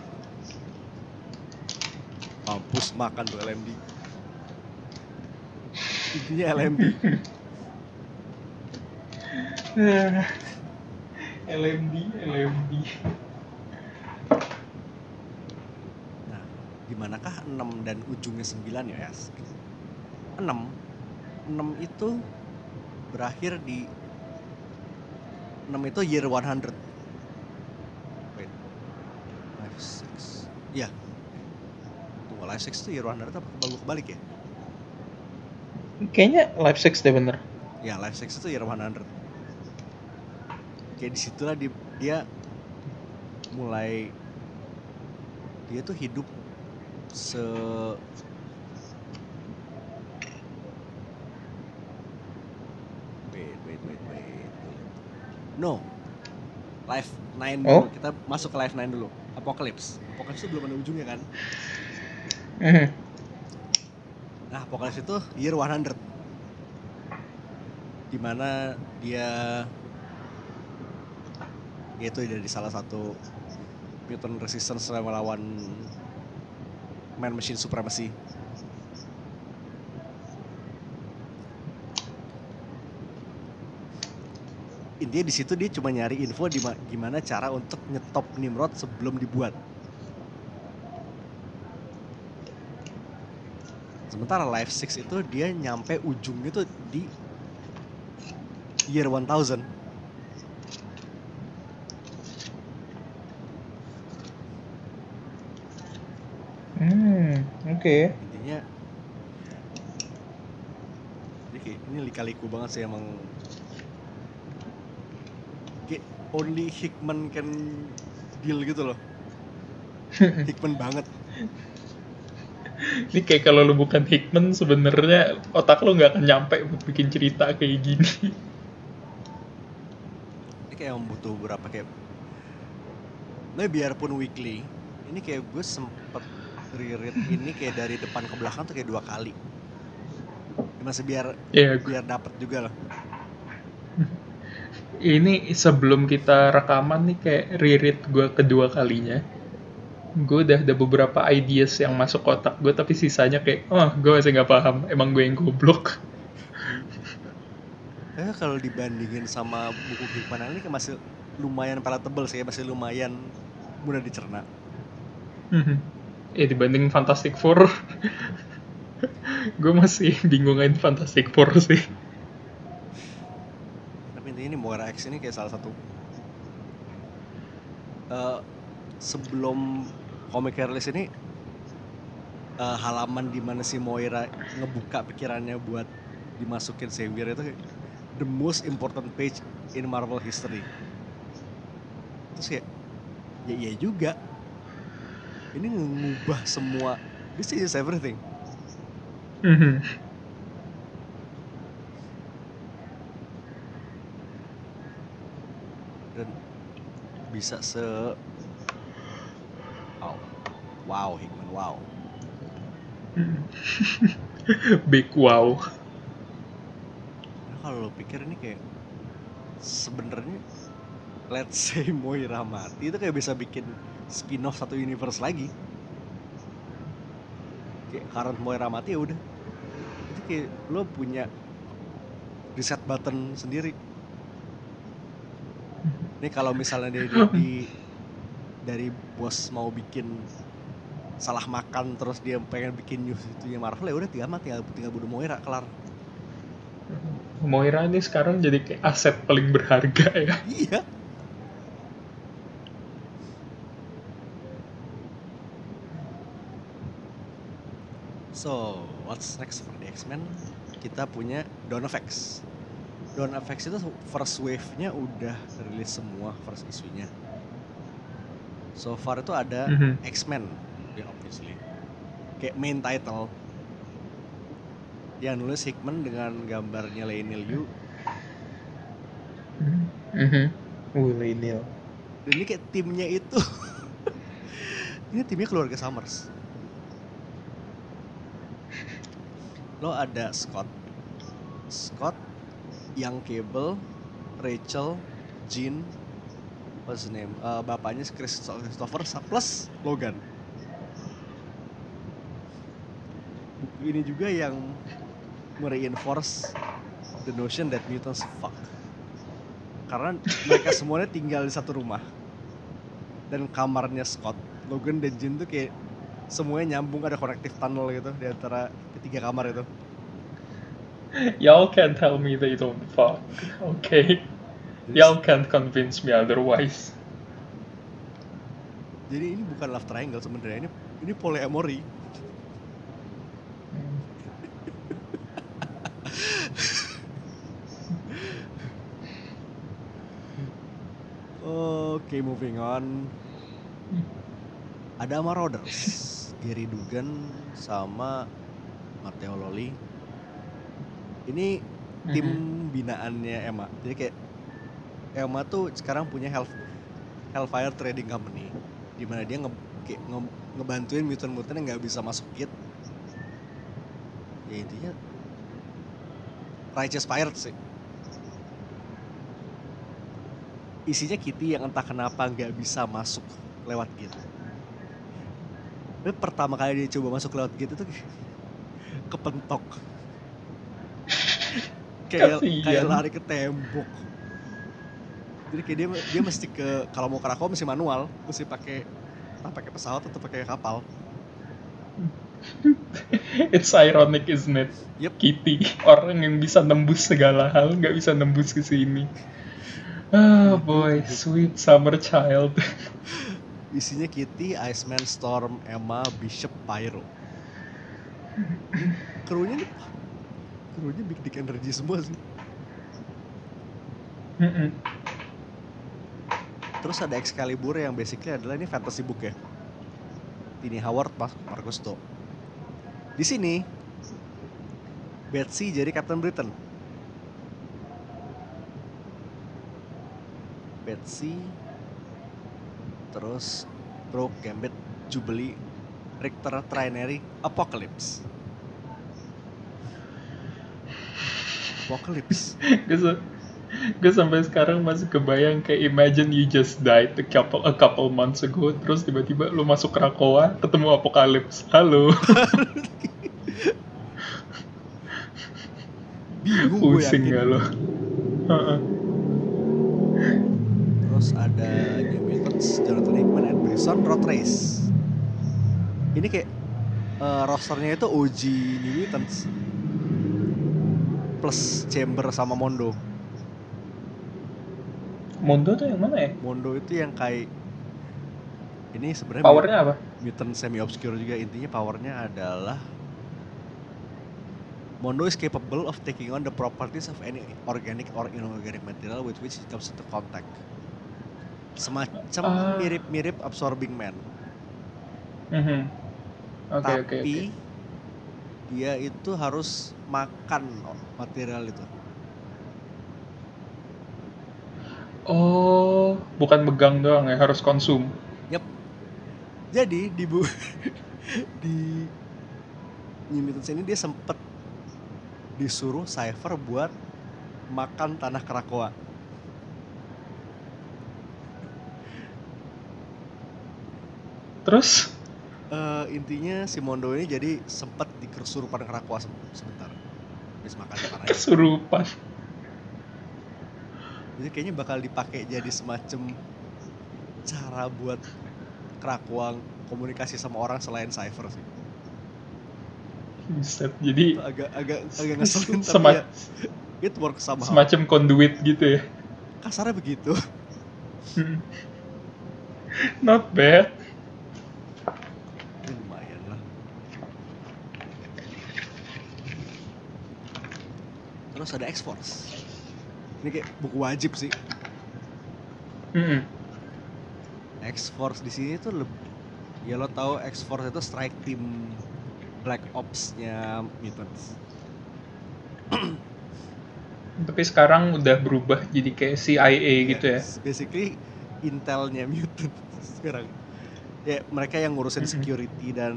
mampus makan tuh LMD intinya LMD LMD, LMD. Nah, di manakah 6 dan ujungnya 9 ya, Yas? 6. 6 itu berakhir di 6 itu year 100. Wait. Life 6. Iya. Tunggu, Life 6 itu year 100 apa kebalik kebalik ya? Kayaknya Life 6 deh bener. Ya, Life 6 itu year 100. Kayak di situlah di, dia mulai dia tuh hidup se wait wait wait wait no 9 dulu Oh? kita masuk ke life 9 dulu apocalypse apocalypse itu belum ada ujungnya kan Mhm. Nah, Apocalypse itu year 100. Di mana dia yaitu dari salah satu mutant resistance melawan man machine supremacy. Intinya di situ dia cuma nyari info di gimana cara untuk nyetop Nimrod sebelum dibuat. Sementara Life 6 itu dia nyampe ujungnya tuh di year 1000. Oke. Intinya ini, kayak, ini lika-liku banget sih emang kayak only Hickman can deal gitu loh. Hickman banget. Ini kayak kalau lu bukan Hickman sebenarnya otak lu nggak akan nyampe buat bikin cerita kayak gini. Ini kayak butuh beberapa kayak Nah biarpun weekly Ini kayak gue sempet reread ini kayak dari depan ke belakang tuh kayak dua kali Ya, Masih biar Ya, biar dapet juga lah ini sebelum kita rekaman nih kayak reread gue kedua kalinya. Gue udah ada beberapa ideas yang masuk otak gue tapi sisanya kayak, oh gue masih nggak paham. Emang gue yang goblok. Eh kalau dibandingin sama buku Hickman ini kayak masih lumayan palatable sih, masih lumayan mudah dicerna. Ya dibanding Fantastic Four, gue masih bingungin Fantastic Four sih. Tapi intinya ini Moira X ini kayak salah satu eh sebelum komik rilis ini eh, halaman di mana si Moira ngebuka pikirannya buat dimasukin Xavier itu the most important page in Marvel history. Terus kayak ya iya juga. Ini ngubah semua. This is everything. Mhm. dan bisa se wow wow Hickman wow Big wow. Nah, kalau lo pikir ini kayak sebenarnya let's say Moira mati itu kayak bisa bikin spin-off satu universe lagi. Kayak current Moira mati ya udah. Itu kayak lo punya reset button sendiri. Ini kalau misalnya dia di, di- dari bos mau bikin salah makan terus dia pengen bikin news itu Marvel ya udah tinggal mati tinggal, tinggal bunuh Moira kelar. Moira ini sekarang jadi kayak aset paling berharga ya. iya So, what's next for the X-Men? Kita punya Dawn of X. Dawn of X itu first wave-nya udah rilis semua first isunya. So far itu ada Mhm. X-Men, ya obviously. Kayak main title. Yang nulis Hickman dengan gambarnya Leinil Yu. Mhm. Willy Neal. Dan ini kayak timnya itu. ini timnya keluarga Summers. Lo ada Scott. Scott, yang Cable, Rachel, Jean, what's his name? Eh, bapaknya Christo- Christopher plus Logan. Ini juga yang mereinforce the notion that mutants fuck. Karena mereka semuanya tinggal di satu rumah. Dan kamarnya Scott, Logan dan Jean tuh kayak semuanya nyambung ada connective tunnel gitu di antara ketiga kamar itu. Y'all can't tell me they don't fuck. Okay. Y'all can't convince me otherwise. jadi ini bukan love triangle sebenarnya ini ini polyamory. Oke, moving on. Ada Marauders, Gary Dugan sama Matteo Loli. Ini tim binaannya Emma. Jadi kayak Emma tuh sekarang punya Hell, Hellfire Trading Company, di mana dia nge, kayak nge- ngebantuin mutant-mutant yang nggak bisa masuk kit. Ya intinya Righteous Pirates sih. Isinya Kitty yang entah kenapa nggak bisa masuk lewat gate. Tapi pertama kali dia coba masuk lewat gate itu kepentok. kayak kayak lari ke tembok. Jadi kayak dia dia mesti ke kalau mau ke Krakow mesti manual, mesti pakai entah pakai pesawat atau pakai kapal. It's ironic, isn't it? Yep. Kitty, orang yang bisa nembus segala hal, nggak bisa nembus ke sini. Ah, boy, sweet summer child. Isinya Kitty, Iceman, Storm, Emma, Bishop, Pyro. Krunya nih, krunya big dick energy semua sih. Terus ada Excalibur yang basically adalah ini fantasy book ya. Tini Howard, Mas Marcus To. Di sini Betsy jadi Captain Britain. Betsy terus Brooke, Gambit, Jubilee, Richter, Trinary, Apocalypse. Apocalypse. gue sa- gue sampai sekarang masih kebayang kayak imagine you just died a couple a couple months ago terus tiba-tiba lu masuk Krakoa ketemu Apokalips halo Bingung pusing gak lo. Terus ada Mutants, Jonathan Hickman, Ed Brisson, Road Race. Ini kayak eh, rosternya itu OG New Mutants plus Chamber sama Mondo. Mondo tuh yang mana ya Mondo itu yang kayak ini sebenarnya Powernya apa? mutant semi obscure juga intinya powernya adalah Mondo is capable of taking on the properties of any organic or inorganic material with which it comes into contact. Semacam Ah. mirip-mirip absorbing man, Mhm. Oke oke tapi oke. dia itu harus makan material itu. Oh, bukan megang doang ya, harus konsum. Jadi di bu di New ini dia sempet disuruh Cypher buat makan tanah Krakoa. Terus? Eh, intinya si Mondo ini jadi sempet di kesurupan Krakoa se- sebentar. Habis makan tanah. Kesurupan. Jadi kayaknya bakal dipakai jadi semacam cara buat Krakoa komunikasi sama orang selain Cypher sih. Buset, jadi Itu agak agak agak ngeselin tapi ya it works somehow. semacam conduit gitu ya. Kasarnya begitu. Hmm. Not bad. Ini lumayan lah. Terus ada X-Force. Ini kayak buku wajib sih. Mm-mm. X-Force di sini tuh lebih ya lo tahu X-Force itu strike team Black Ops-nya Mutants. Tapi sekarang udah berubah jadi kayak CIA gitu ya. Basically intelnya Mutants sekarang. Ya mereka yang ngurusin Mhm. security dan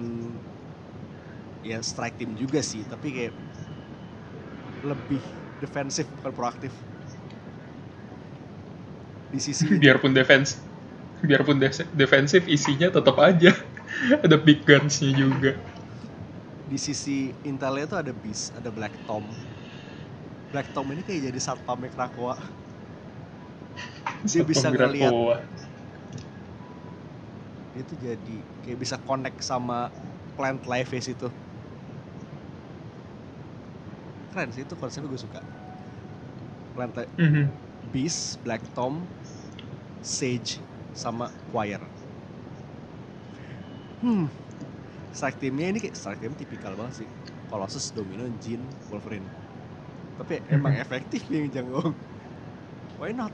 ya strike team juga sih, tapi kayak lebih defensif bukan proaktif. Di sisi Biarpun defense biarpun des- defensif isinya tetap aja ada big guns-nya juga. di sisi intelnya tuh ada Beast, ada Black Tom. Black Tom ini kayak jadi satpamnya Krakoa. Dia bisa Satpam. Dia tuh jadi kayak bisa connect sama plant life itu. Keren sih itu konsepnya gue suka. Plant life, Mhm. Beast, Black Tom, Sage, sama Choir. Hmm, strike teamnya ini kayak strike team tipikal banget sih. Colossus, Domino, Jin, Wolverine. Tapi emang Mhm. efektif yang Janggong. Why not?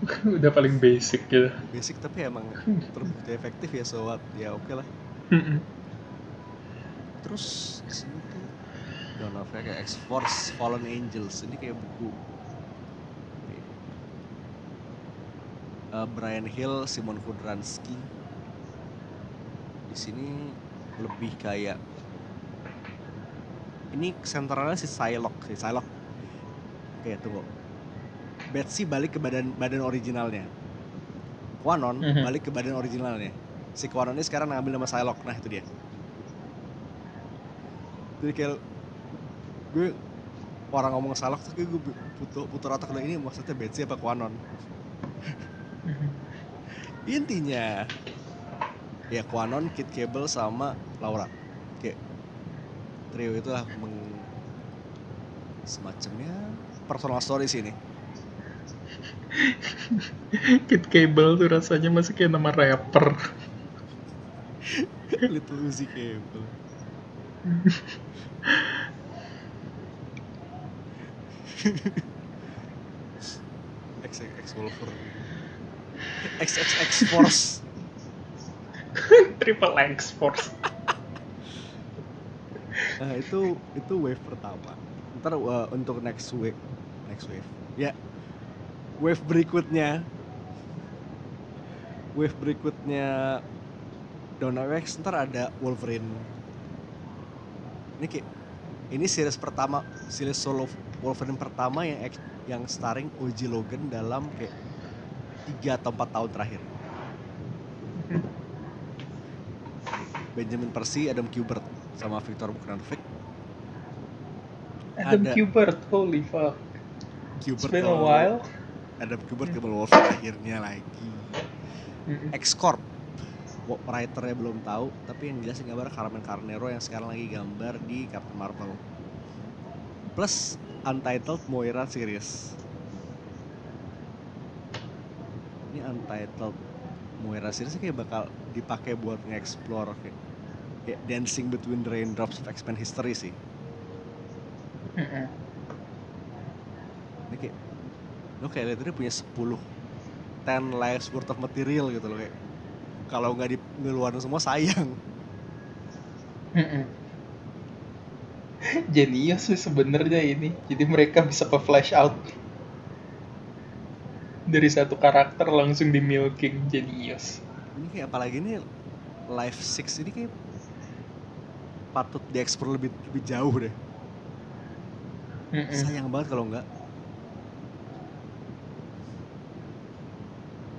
Udah paling basic gitu. Basic tapi emang terbukti efektif ya so what? Ya oke lah. Mhm. Terus di sini tuh. Dawn of kayak X-Force Fallen Angels ini kayak buku. Eh, Brian Hill, Simon Kudransky di sini lebih kayak ini sentralnya si Psylocke si Psylocke. Oke tunggu. Betsy balik ke badan badan originalnya. Quanon Mhm. balik ke badan originalnya. Si Quanon ini sekarang ngambil nama Psylocke. Nah itu dia jadi kayak gue orang ngomong tuh kayak gue putus putar otak ini maksudnya Betsy apa Quanon Mhm. intinya ya Quanon, Kid Cable sama Laura kayak trio itu lah meng semacamnya personal story sih ini Kid Cable tuh rasanya masih kayak nama rapper. Little Uzi Cable XXX Wolverine XXX Force Triple X Force. Nah itu itu wave pertama. Ntar uh, untuk next wave, next wave, ya wave berikutnya, wave berikutnya Donna Wax ntar ada Wolverine. Ini kayak ini series pertama, series solo Wolverine pertama yang ex- yang starring OG Logan dalam kayak tiga atau empat tahun terakhir. Benjamin Percy, Adam Kubert, sama Victor Buchnanovic. Adam Ada. Kubert, holy fuck. It's Kubert been a while. Adam Kubert kembali Wolverine akhirnya lagi. Mhm. X-Corp. Wo- Writernya belum tahu, tapi yang jelas gambar Carmen Carnero yang sekarang lagi gambar di Captain Marvel. Plus Untitled Moira series. ini Untitled Moira series kayak bakal dipakai buat nge-explore kayak, kayak dancing between the raindrops of X-Men history sih ini kayak lo kayak lihat dia punya 10 10 lives worth of material gitu loh kayak kalau nggak di ngeluarin semua sayang. Jenius sih sebenarnya ini. Jadi mereka bisa ke flash out dari satu karakter langsung di milking jenius. ini kayak apalagi ini live six ini kayak patut dieksplor lebih lebih jauh deh Mm-mm. sayang banget kalau nggak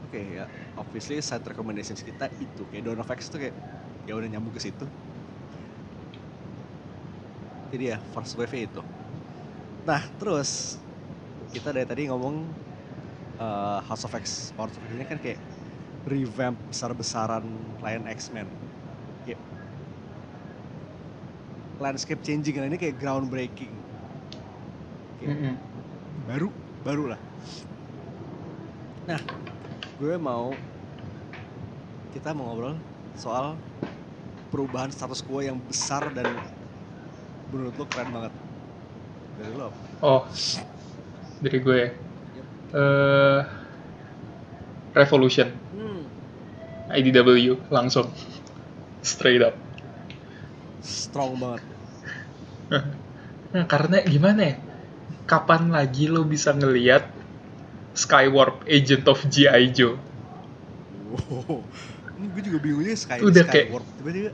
oke ya obviously side recommendations kita itu kayak Dawn of X tuh kayak ya udah nyambung ke situ jadi ya first wave itu. Nah terus kita dari tadi ngomong eh, House of X Power of X ini kan kayak revamp besar-besaran Lion X-Men. Kayak landscape changing nah ini kayak groundbreaking. Kayak Mm-mm. baru baru lah. Nah gue mau kita mau ngobrol soal perubahan status quo yang besar dan menurut lo keren banget dari lo apa? Oh, dari gue. eh Revolution, hmm, IDW langsung, straight up. strong banget Nah, karena gimana ya? Kapan lagi lo bisa ngelihat Skywarp Agent of G.I. Joe? ini gue juga bingungnya Sky Udah kayak- Skywarp tiba-tiba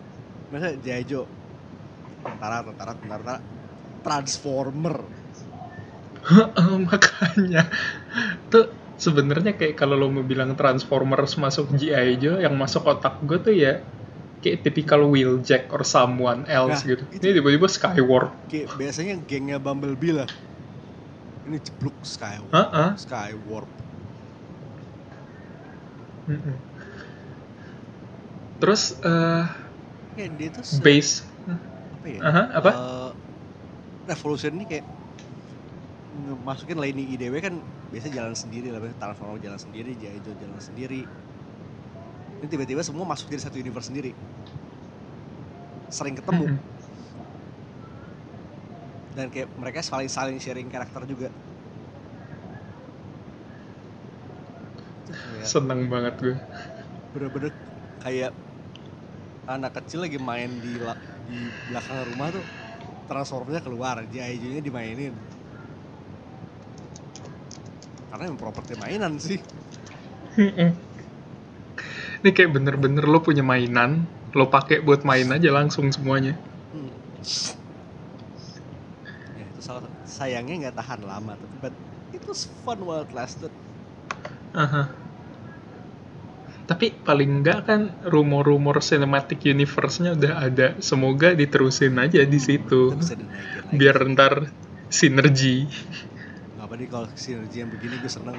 masa Jaijo tentara tentara tentara, tentara Transformer makanya tuh sebenarnya kayak kalau lo mau bilang Transformers masuk G.I. Joe yang masuk otak gue tuh ya kayak typical Wheeljack or someone else Nah, gitu. itu- Ini tiba-tiba Skywarp. kayak biasanya gengnya Bumblebee lah ini jeblok Skywarp Heeh. Skywarp Mm-mm. Terus eh kayak dia tuh se- base ya Aha, apa? eh, Revolution ini kayak masukin lini IDW kan biasa jalan sendiri lah Transformer jalan sendiri Jaijo jalan sendiri ini tiba-tiba semua masuk jadi satu universe sendiri sering ketemu Mm-mm. dan kayak mereka saling saling sharing karakter juga seneng banget gue. bener-bener kayak anak kecil lagi main di di belakang rumah tuh transformernya keluar Jaijo-nya dimainin karena emang properti mainan sih. Ini kayak bener-bener lo punya mainan, lo pakai buat main aja langsung semuanya. Hmm. ya itu salah sayangnya nggak tahan lama tapi but it was fun while it lasted Aha. Tapi paling enggak kan rumor-rumor cinematic universe-nya udah ada. Semoga diterusin aja di situ. Dinaikin lagi Biar ntar sinergi. nggak apa nih kalau sinergi yang begini gue seneng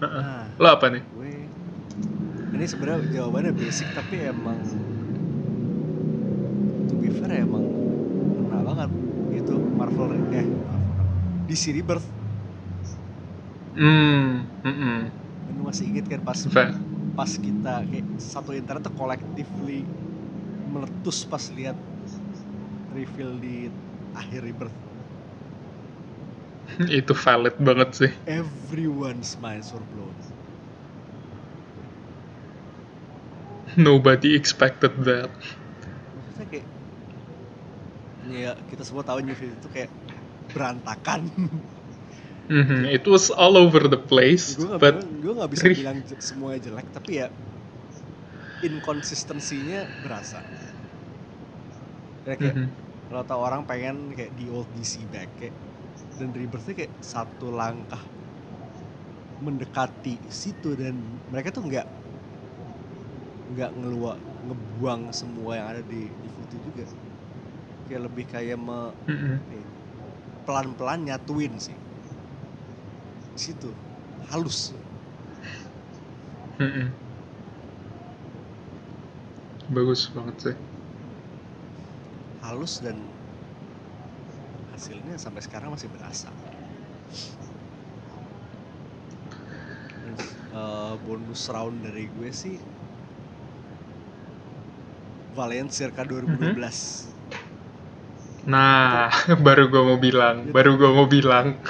nah Lo apa nih? gue ini sebenarnya jawabannya basic tapi emang to be fair emang kena banget itu Marvel eh Marvel DC Rebirth Hmm, mm-mm. kan lu masih inget kan pas Fair. pas kita kayak satu internet tuh collectively meletus pas lihat reveal di akhir Rebirth Itu valid banget sih. everyone's minds were blown Nobody expected that. maksudnya kayak ya kita semua tahu New 52 itu kayak berantakan Mhm, It was all over the place, gue gak, but gue gak bisa bilang semuanya jelek tapi ya inkonsistensinya berasa ya kayak mhm. kalau tau orang pengen kayak di old DC back kayak dan Rebirth kayak satu langkah mendekati situ dan mereka tuh nggak nggak ngeluak ngebuang semua yang ada di di Futu juga kayak lebih kayak me, Mhm. pelan-pelan nyatuin sih Di situ halus Mhm. Bagus banget sih. halus dan hasilnya sampai sekarang masih berasa. Eh, bonus round dari gue sih Valiant circa 2012 Nah, baru gue mau bilang, baru gue mau bilang.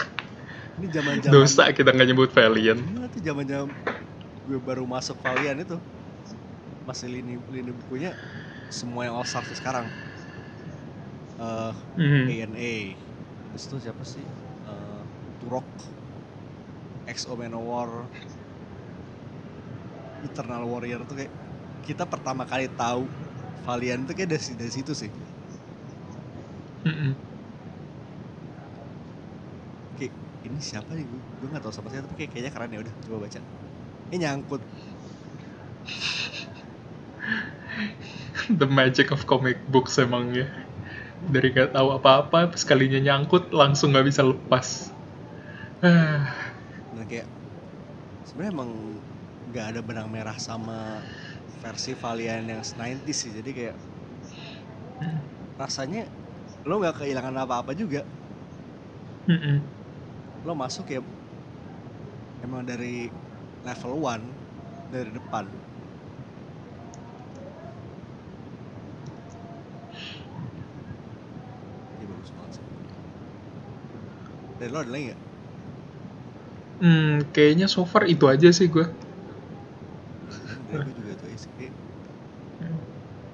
Ini zaman zaman Dosa kita nggak nyebut Valiant. Iya tuh zaman zaman gue baru masuk Valiant itu masih lini lini bukunya semua yang All Stars sekarang. ANA terus itu siapa sih Eh, Turok XO Manowar Eternal Warrior tuh kayak kita pertama kali tahu Valiant tuh kayak dari, dari situ sih Mhm. kayak ini siapa nih gue gue nggak tahu siapa sih tapi kayak kayaknya keren ya udah coba baca ini nyangkut The magic of comic books emang ya. Dari gak tahu apa-apa, sekalinya nyangkut langsung nggak bisa lepas. Ah, nah kayak sebenarnya emang nggak ada benang merah sama versi Valiant yang 90s sih jadi kayak rasanya lo nggak kehilangan apa-apa juga. Lo masuk ya emang dari level 1 dari depan ini bagus banget sih dari lo ada lagi nggak? Hmm, kayaknya so far itu aja sih gue. dari gue juga tuh kayak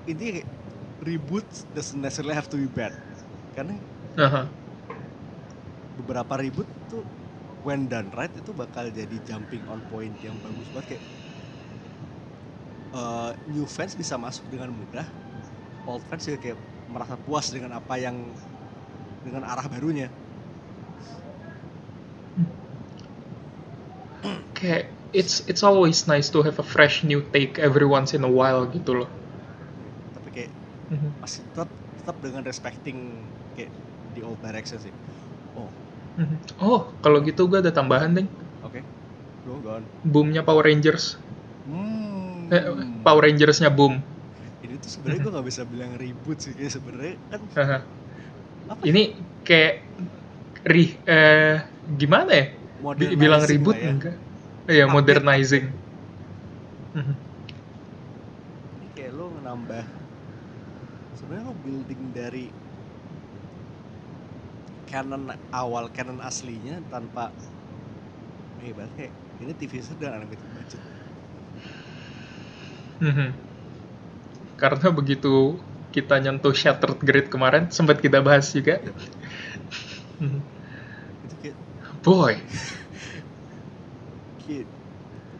intinya kayak reboot doesn't necessarily have to be bad karena Aha. Beberapa reboot tuh when done right itu bakal jadi jumping on point yang bagus banget kayak eh, new fans bisa masuk dengan mudah old fans juga kayak merasa puas dengan apa yang dengan arah barunya Kayak it's it's always nice to have a fresh new take every once in a while gitu loh. tapi kayak Mhm. masih tetap tetap dengan respecting kayak the old direction sih oh Mhm. Oh, kalau gitu gue ada tambahan deh. oke go go on Boomnya Power Rangers. hmm. Eh, Power Rangersnya boom. ini tuh sebenarnya gue nggak bisa bilang reboot sih kayak sebenarnya kan apa Ini kayak ri eh gimana ya? Bi- bilang ribut ya. enggak? Iya, modernizing. Mhm. ini kayak lo nambah sebenarnya lo building dari canon awal canon aslinya tanpa eh kayak ini TV dan animated budget Mhm. Karena begitu kita nyentuh Shattered Grid kemarin, sempat kita bahas juga. Itu kayak Boy, kayak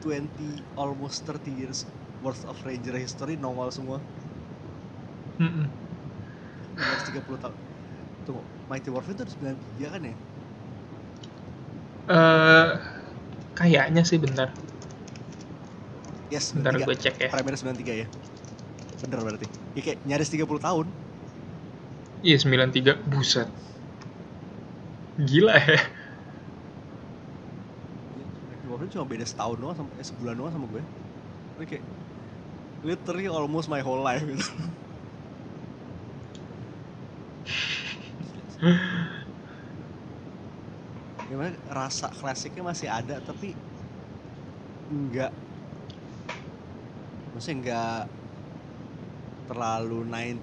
20 almost 30 years worth of Ranger history nongol semua. Di atas 30 tahun. Tunggu Mighty Morphin udah 93 kan ya eh kayaknya sih benar. yes Bentar 93 gue cek ya. Primer 93 ya bener berarti ya kayak nyaris 30 tahun Iya 93, buset. Gila ya. Mighty Morphin cuma beda setahun doang sama, eh, sebulan doang sama gue Ini kayak literally almost my whole life gitu gimana? Rasa klasiknya masih ada tapi enggak maksudnya enggak terlalu 9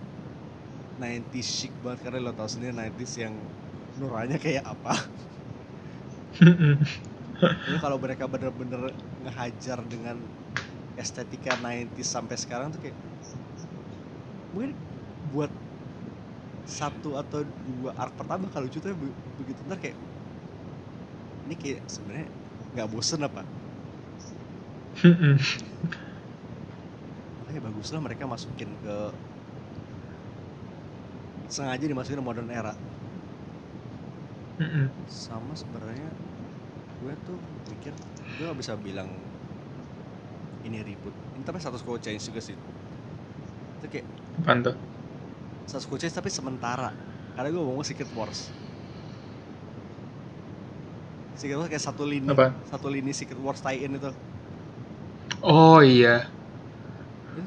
90s chic banget karena lo tau sendiri 90s yang nuranya kayak apa. Ini kalau mereka bener-bener ngehajar dengan estetika 90s sampai sekarang tuh kayak mungkin buat satu atau dua arc pertama kalau lucu tuh be- begitu ntar kayak ini kayak sebenarnya nggak bosen apa? Makanya bagus lah mereka masukin ke sengaja dimasukin ke modern era. Sama sebenarnya gue tuh mikir gue gak bisa bilang ini ribut. Ini tapi status quo change juga sih. Itu kayak Apaan tuh? Change tapi sementara karena gue ngomong Secret Wars Secret Wars kayak satu lini Apa? satu lini Secret Wars tie-in itu Oh iya,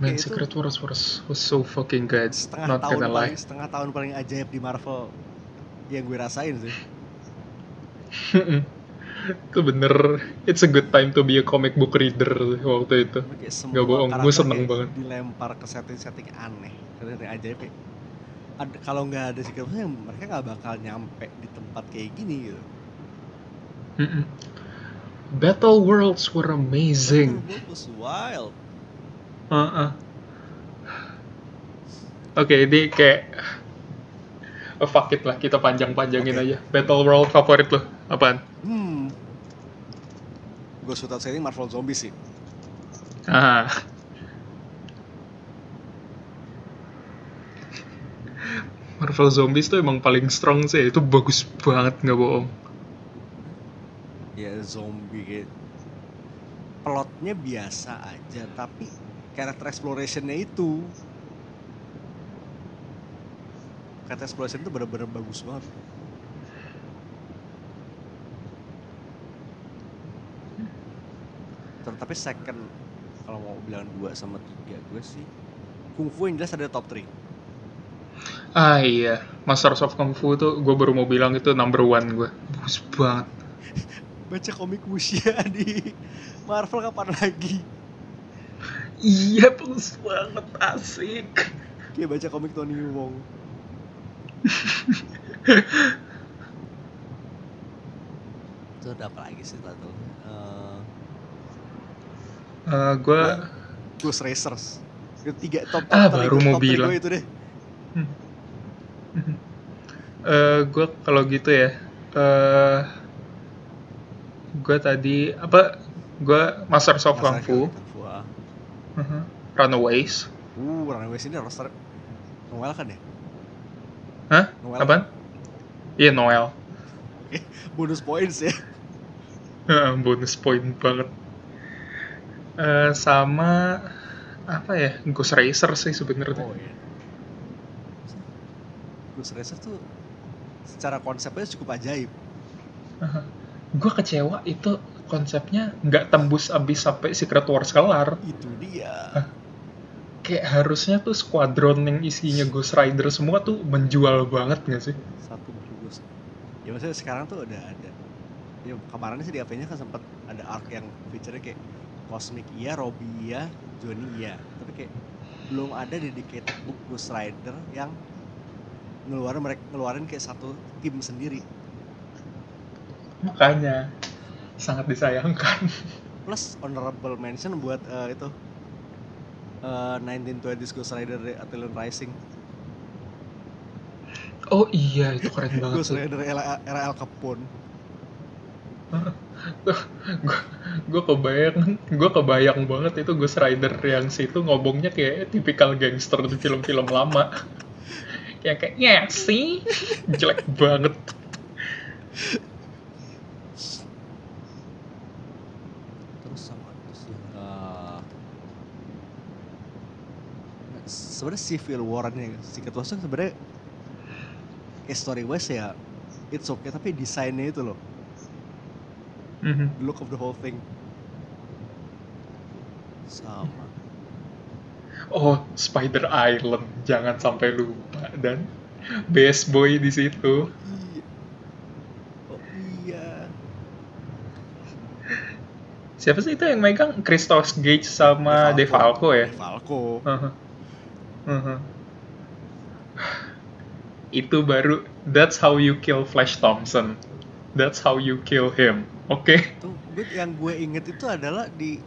Man itu Secret Wars was, was so fucking good. setengah Not tahun gonna lie. paling setengah tahun paling ajaib di Marvel yang gue rasain sih itu bener it's a good time to be a comic book reader waktu itu Nggak bohong, karakter seneng banget. dilempar ke setting-setting aneh setting ajaib kayak ada, kalau nggak ada Secret Wars, ya mereka nggak bakal nyampe di tempat kayak gini gitu. Mm-mm. battle worlds were amazing. It was wild. Heeh. oke ini kayak oh, fuck it lah kita panjang-panjangin Oke. aja. Battle world favorit lo apaan? Hmm. Gue suka setting Marvel Zombies sih. Ah Marvel Zombies tuh emang paling strong sih. Itu bagus banget nggak bohong. Ya zombie kayak plotnya biasa aja tapi karakter explorationnya itu. Karakter exploration itu bener-bener bagus banget. Tapi second kalau mau bilang dua sama tiga gue sih Kung Fu yang jelas ada top 3 Ah iya, Masters of Kung Fu tuh gue baru mau bilang itu number one gue. Bagus banget. baca komik Wuxia di Marvel kapan lagi Iya, bagus banget, asik. kayak baca komik Tony Wong itu ada apa lagi sih tuh uh, Eh gue, Ghost Racers itu tiga top top Ah, top baru itu, mau bilang. gue itu deh eh gue kalau gitu ya, eh gue tadi apa? Gue Masters of Kung Fu, ah. Mhm. Runaways. uh Runaways ini roster Noel kan ya Hah? Noel Apaan? Iya Noel. bonus points ya bonus point banget. Eh sama apa ya? Ghost Racer sih sebenarnya. oh iya Ghost Racer tuh secara konsepnya cukup ajaib. Gue kecewa itu konsepnya nggak tembus abis sampai Secret Wars kelar. Itu dia. Kayak harusnya tuh squadron yang isinya Ghost Rider semua tuh menjual banget nggak sih? Satu bagus ya maksudnya sekarang tuh udah ada. Ya kemarin sih di AV nya kan sempat ada arc yang feature kayak Cosmic iya, Robby iya, Johnny iya. Tapi kayak belum ada dedicated book Ghost Rider yang ngeluarin mereka ngeluarin kayak satu tim sendiri. Makanya sangat disayangkan. Plus honorable mention buat eh, itu eh, 1920s Ghost Rider Atelier Rising. Oh iya itu keren banget Ghost Rider era, era Al Capone. Gue kebayang gue kebayang banget itu Ghost Rider yang situ ngomongnya kayak tipikal gangster di film-film lama yang kayak ya sih. Jelek banget. Terus sama terus yang eh, sebenarnya Civil War nya Secret Wars sebenarnya eh, story wise ya it's okay tapi desainnya itu loh. Mhm. look of the whole thing. Sama. Oh, Spider Island, jangan sampai lupa dan Best Boy di situ. iya oh iya Siapa sih itu yang megang Christos Gage sama DeFalco ya? DeFalco Uh-huh. Uh-huh. Itu baru that's how you kill Flash Thompson. That's how you kill him. Oke. tuh gue yang gue inget itu adalah di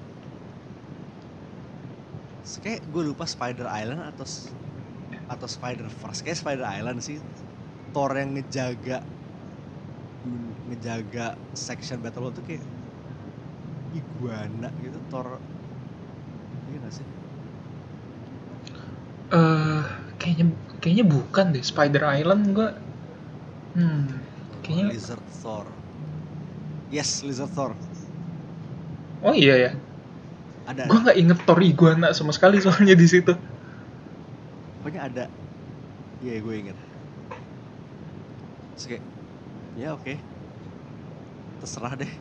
kayak gue lupa Spider Island atau atau Spider Verse. Kayak Spider Island sih. Thor yang ngejaga ngejaga section battle world tuh kayak iguana gitu. Thor iya gak sih? Eh, kayaknya kayaknya bukan deh. Spider Island gua. Hmm, kayaknya Lizard Thor. Yes Lizard Thor. Oh iya ya. ada. Gua nggak inget Thor iguana sama sekali soalnya di situ. Pokoknya ada iya gue inget Terus kayak ya oke terserah deh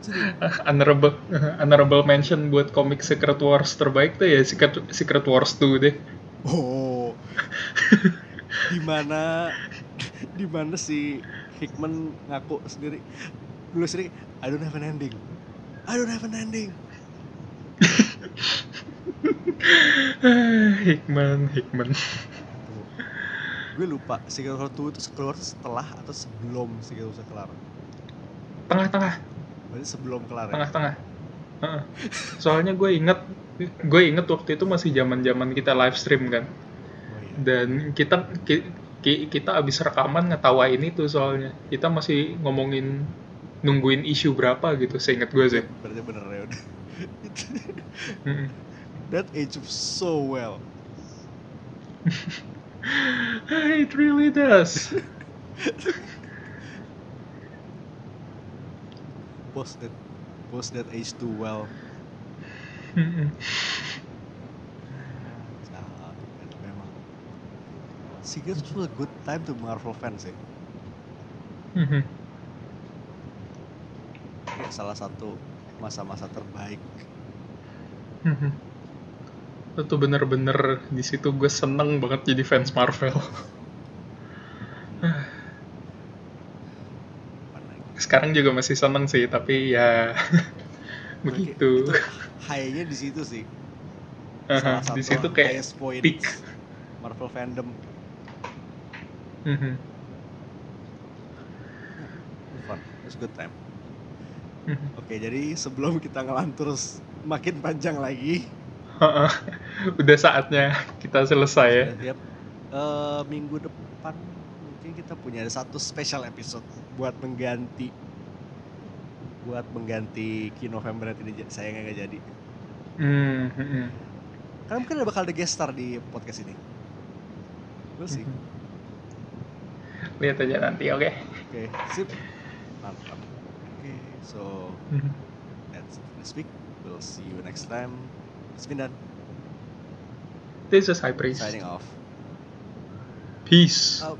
Jadi, honorable honorable mention buat komik Secret Wars terbaik tuh ya Secret Secret Wars 2 deh. oh di mana di mana si Hickman ngaku sendiri Dulu sering I don't have an ending. I don't have an ending. Hickman. Tuh. Gue lupa Secret War 2 itu keluar setelah atau sebelum Secret War kelar. Tengah-tengah, Berarti sebelum kelar ya. tengah-tengah. Heeh. Soalnya gue inget, gue inget waktu itu masih zaman-zaman kita live stream kan. Oh iya. Dan kita ki- ki- kita abis rekaman ngetawain itu soalnya. Kita masih ngomongin nungguin isu berapa gitu, seinget gue sih. Berarti bener ya udah. That age so well. It really does. Post that post that age too well. Secret was a good time to Marvel fans ya. Mhm. Kayak salah satu masa-masa terbaik. Mhm. Itu bener-bener di situ gue seneng banget jadi fans Marvel. Sekarang juga masih seneng sih, tapi ya begitu. Itu high-nya di situ sih. Di situ kayak point peak. Marvel fandom. Mhm. Fun. It was a good time. Mhm. Oke, jadi sebelum kita ngelantur makin panjang lagi. Udah saatnya kita selesai ya. Eh, minggu depan mungkin kita punya ada satu special episode buat mengganti buat mengganti Ki November yang tidak sayangnya nggak jadi. Hmm, mhm. Karena mungkin ada bakal ada guest star di podcast ini. We'll see. Mhm. Lihat aja nanti, oke? Oke, sip. Mantap. Oke, so Mhm. that's it for this week. We'll see you next time. It's been done. This is High Priest. Signing off. Peace. Out.